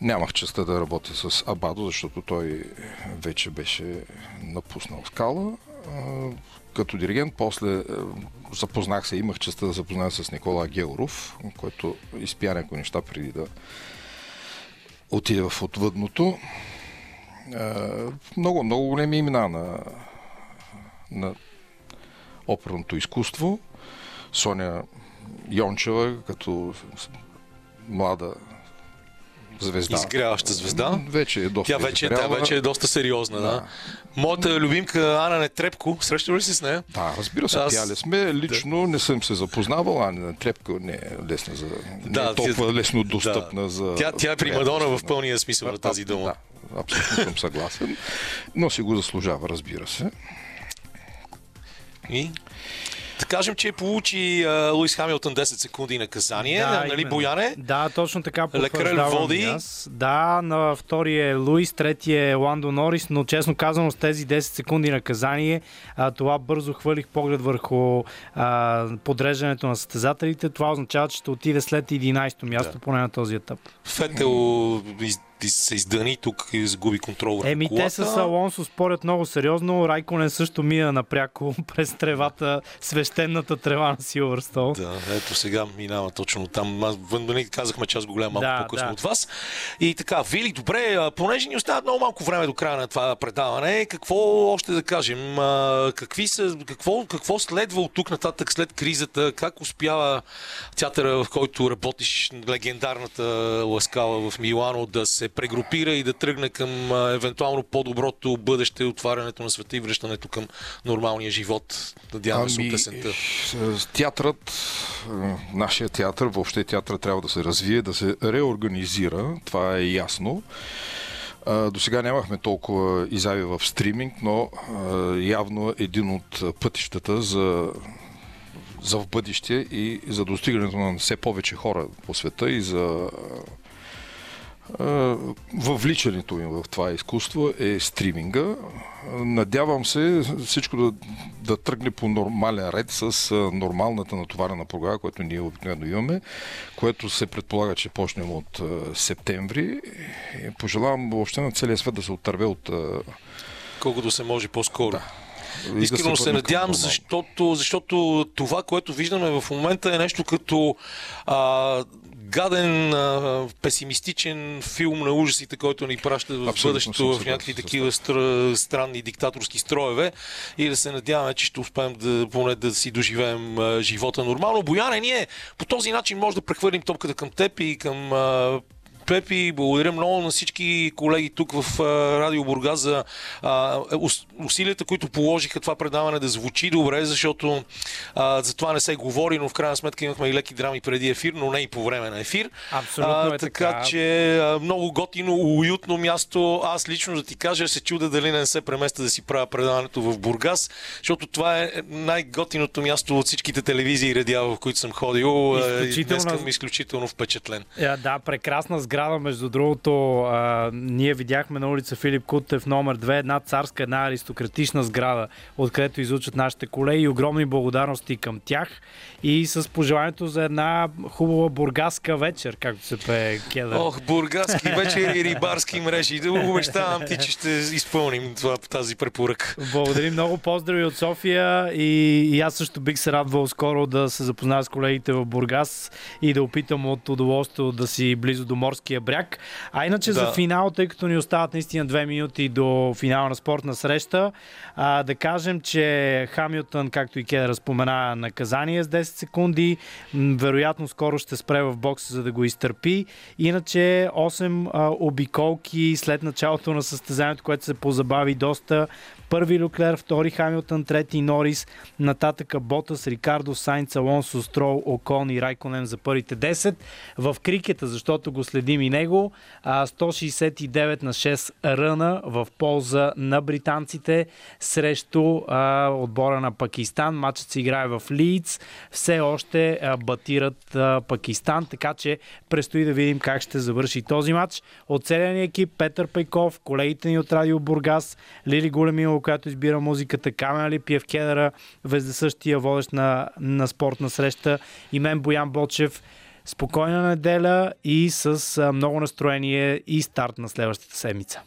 [SPEAKER 9] Нямах честа да работя с Абадо, защото той вече беше напуснал скала. Като диригент, после запознах се, имах честа да запозная с Никола Георов, който изпя някои неща преди да отиде в отвъдното. Много, много големи имена на, на оперното изкуство. Соня Йончева, като млада звезда.
[SPEAKER 3] изгряваща звезда.
[SPEAKER 9] Вече е доста
[SPEAKER 3] Тя вече, тя вече е доста сериозна, да.
[SPEAKER 9] Да.
[SPEAKER 3] Моята любимка Ана Нетрепко, срещал ли си с нея?
[SPEAKER 9] Да, разбира се,
[SPEAKER 3] Аз-
[SPEAKER 9] пяли сме. Лично не съм се запознавал, а на трепка не е лесна за... не
[SPEAKER 3] Да,
[SPEAKER 9] е толкова
[SPEAKER 3] тя-
[SPEAKER 9] лесно достъпна
[SPEAKER 3] да.
[SPEAKER 9] за...
[SPEAKER 3] Тя, тя е примадона в пълния смисъл на тази дума.
[SPEAKER 9] Да, абсолютно съм съгласен. Но си го заслужава, разбира се.
[SPEAKER 3] И? Да кажем, че получи а, Луис Хамилтън 10 секунди наказание, да, нали,
[SPEAKER 1] именно.
[SPEAKER 3] Бояне?
[SPEAKER 1] Да, точно така потвърждавам
[SPEAKER 3] води.
[SPEAKER 1] аз. Да, на втори е Луис, трети е Ландо Норис, но честно казано с тези 10 секунди наказание, а, това бързо хвърлих поглед върху а, подреждането на състезателите. Това означава, че ще отиде след 11-то място,
[SPEAKER 3] Да.
[SPEAKER 1] поне на този етап.
[SPEAKER 3] Фетел се издъни тук и загуби контрол върху
[SPEAKER 1] Еми,
[SPEAKER 3] колата.
[SPEAKER 1] те с Алонсо спорят много сериозно. Райконен също мина напряко през тревата, свещената трева на Силвърстол.
[SPEAKER 3] Да, ето сега минава точно там. Аз нали, казахме, че аз го гледам малко
[SPEAKER 1] Да,
[SPEAKER 3] по-късно
[SPEAKER 1] да.
[SPEAKER 3] от вас. И така, Вили, добре, понеже ни остават много малко време до края на това предаване, какво още да кажем? Какви са, какво, какво следва от тук нататък след кризата? Как успява театъра, в който работиш, легендарната Ласкала в Милано, да се прегрупира и да тръгне към а, евентуално по-доброто бъдеще, отварянето на света и връщането към нормалния живот? Надявам се от есента.
[SPEAKER 9] е, нашия театър, въобще театър трябва да се развие, да се реорганизира, това е ясно. До сега нямахме толкова изяви в стриминг, но явно един от пътищата за за в бъдеще и за достигането на все повече хора по света и за въвличането им в това изкуство е стриминга. Надявам се всичко да, да тръгне по нормален ред с нормалната натоварена програма, която ние обикновено имаме, което се предполага, че почнем от септември. Пожелавам въобще на целия свет да се отърве от...
[SPEAKER 3] Колкото се може по-скоро.
[SPEAKER 9] Да.
[SPEAKER 3] Искрено да се, се надявам, защото, защото това, което виждаме в момента е нещо като а, гаден, а, песимистичен филм на ужасите, който ни праща в Абсолютно бъдещето в някакви такива стр... странни диктаторски строеве и да се надяваме, че ще успеем да, поне да си доживеем а, живота нормално. Бояне, ние по този начин може да прехвърлим топката към теб и към а, Пепи, благодаря много на всички колеги тук в Радио Бурга за а, усилията, които положиха това предаване да звучи добре, защото а, за това не се говори, но в крайна сметка имахме и леки драми преди ефир, но не и по време на ефир.
[SPEAKER 1] Абсолютно а, е
[SPEAKER 3] така. Така че а, много готино, уютно място. Аз лично да ти кажа, се чуда дали не се преместа да си правя предаването в Бургас, защото това е най-готиното място от всичките телевизии и радиа, в които съм ходил. Изключително... Днес съм изключително впечатлен.
[SPEAKER 1] Yeah, да, прекрасна сграда сграда, между другото, а, ние видяхме на улица Филип Кутев номер 2, една царска, една аристократична сграда, откъдето изучат нашите колеги огромни благодарности към тях и с пожеланието за една хубава бургаска вечер, както се пее Кедър.
[SPEAKER 3] Ох, бургаски вечер и рибарски мрежи. Да обещавам ти, че ще изпълним това, тази препоръка.
[SPEAKER 1] Благодарим много. Поздрави от София и, и аз също бих се радвал скоро да се запозная с колегите в Бургас и да опитам от удоволствие да си близо до морския бряг. А иначе да. за финал, тъй като ни остават наистина две минути до финала на спортна среща, а, да кажем, че Хамилтън, както и Кедър спомена, наказание с 10 секунди. Вероятно скоро ще спре в бокса, за да го изтърпи. Иначе 8 а, обиколки след началото на състезанието, което се позабави доста. Първи Люклер, втори Хамилтън, трети Норис, нататъка Ботас, Рикардо, Сайнц, Алонсо, Строл, Окон и Райконен за първите 10. В крикета, защото го следим и него, 169 на 6 ръна в полза на британците срещу отбора на Пакистан. Матчът се играе в Лидс. Все още батират Пакистан, така че предстои да видим как ще завърши този матч. От целия екип Петър Пайков, колегите ни от Радио Бургас, Лили Големило, Която избира музиката, Камен Липиев Кедъра, вездесъщия водещ на, на спортна среща и мен Боян Бочев. Спокойна неделя и с много настроение и старт на следващата седмица.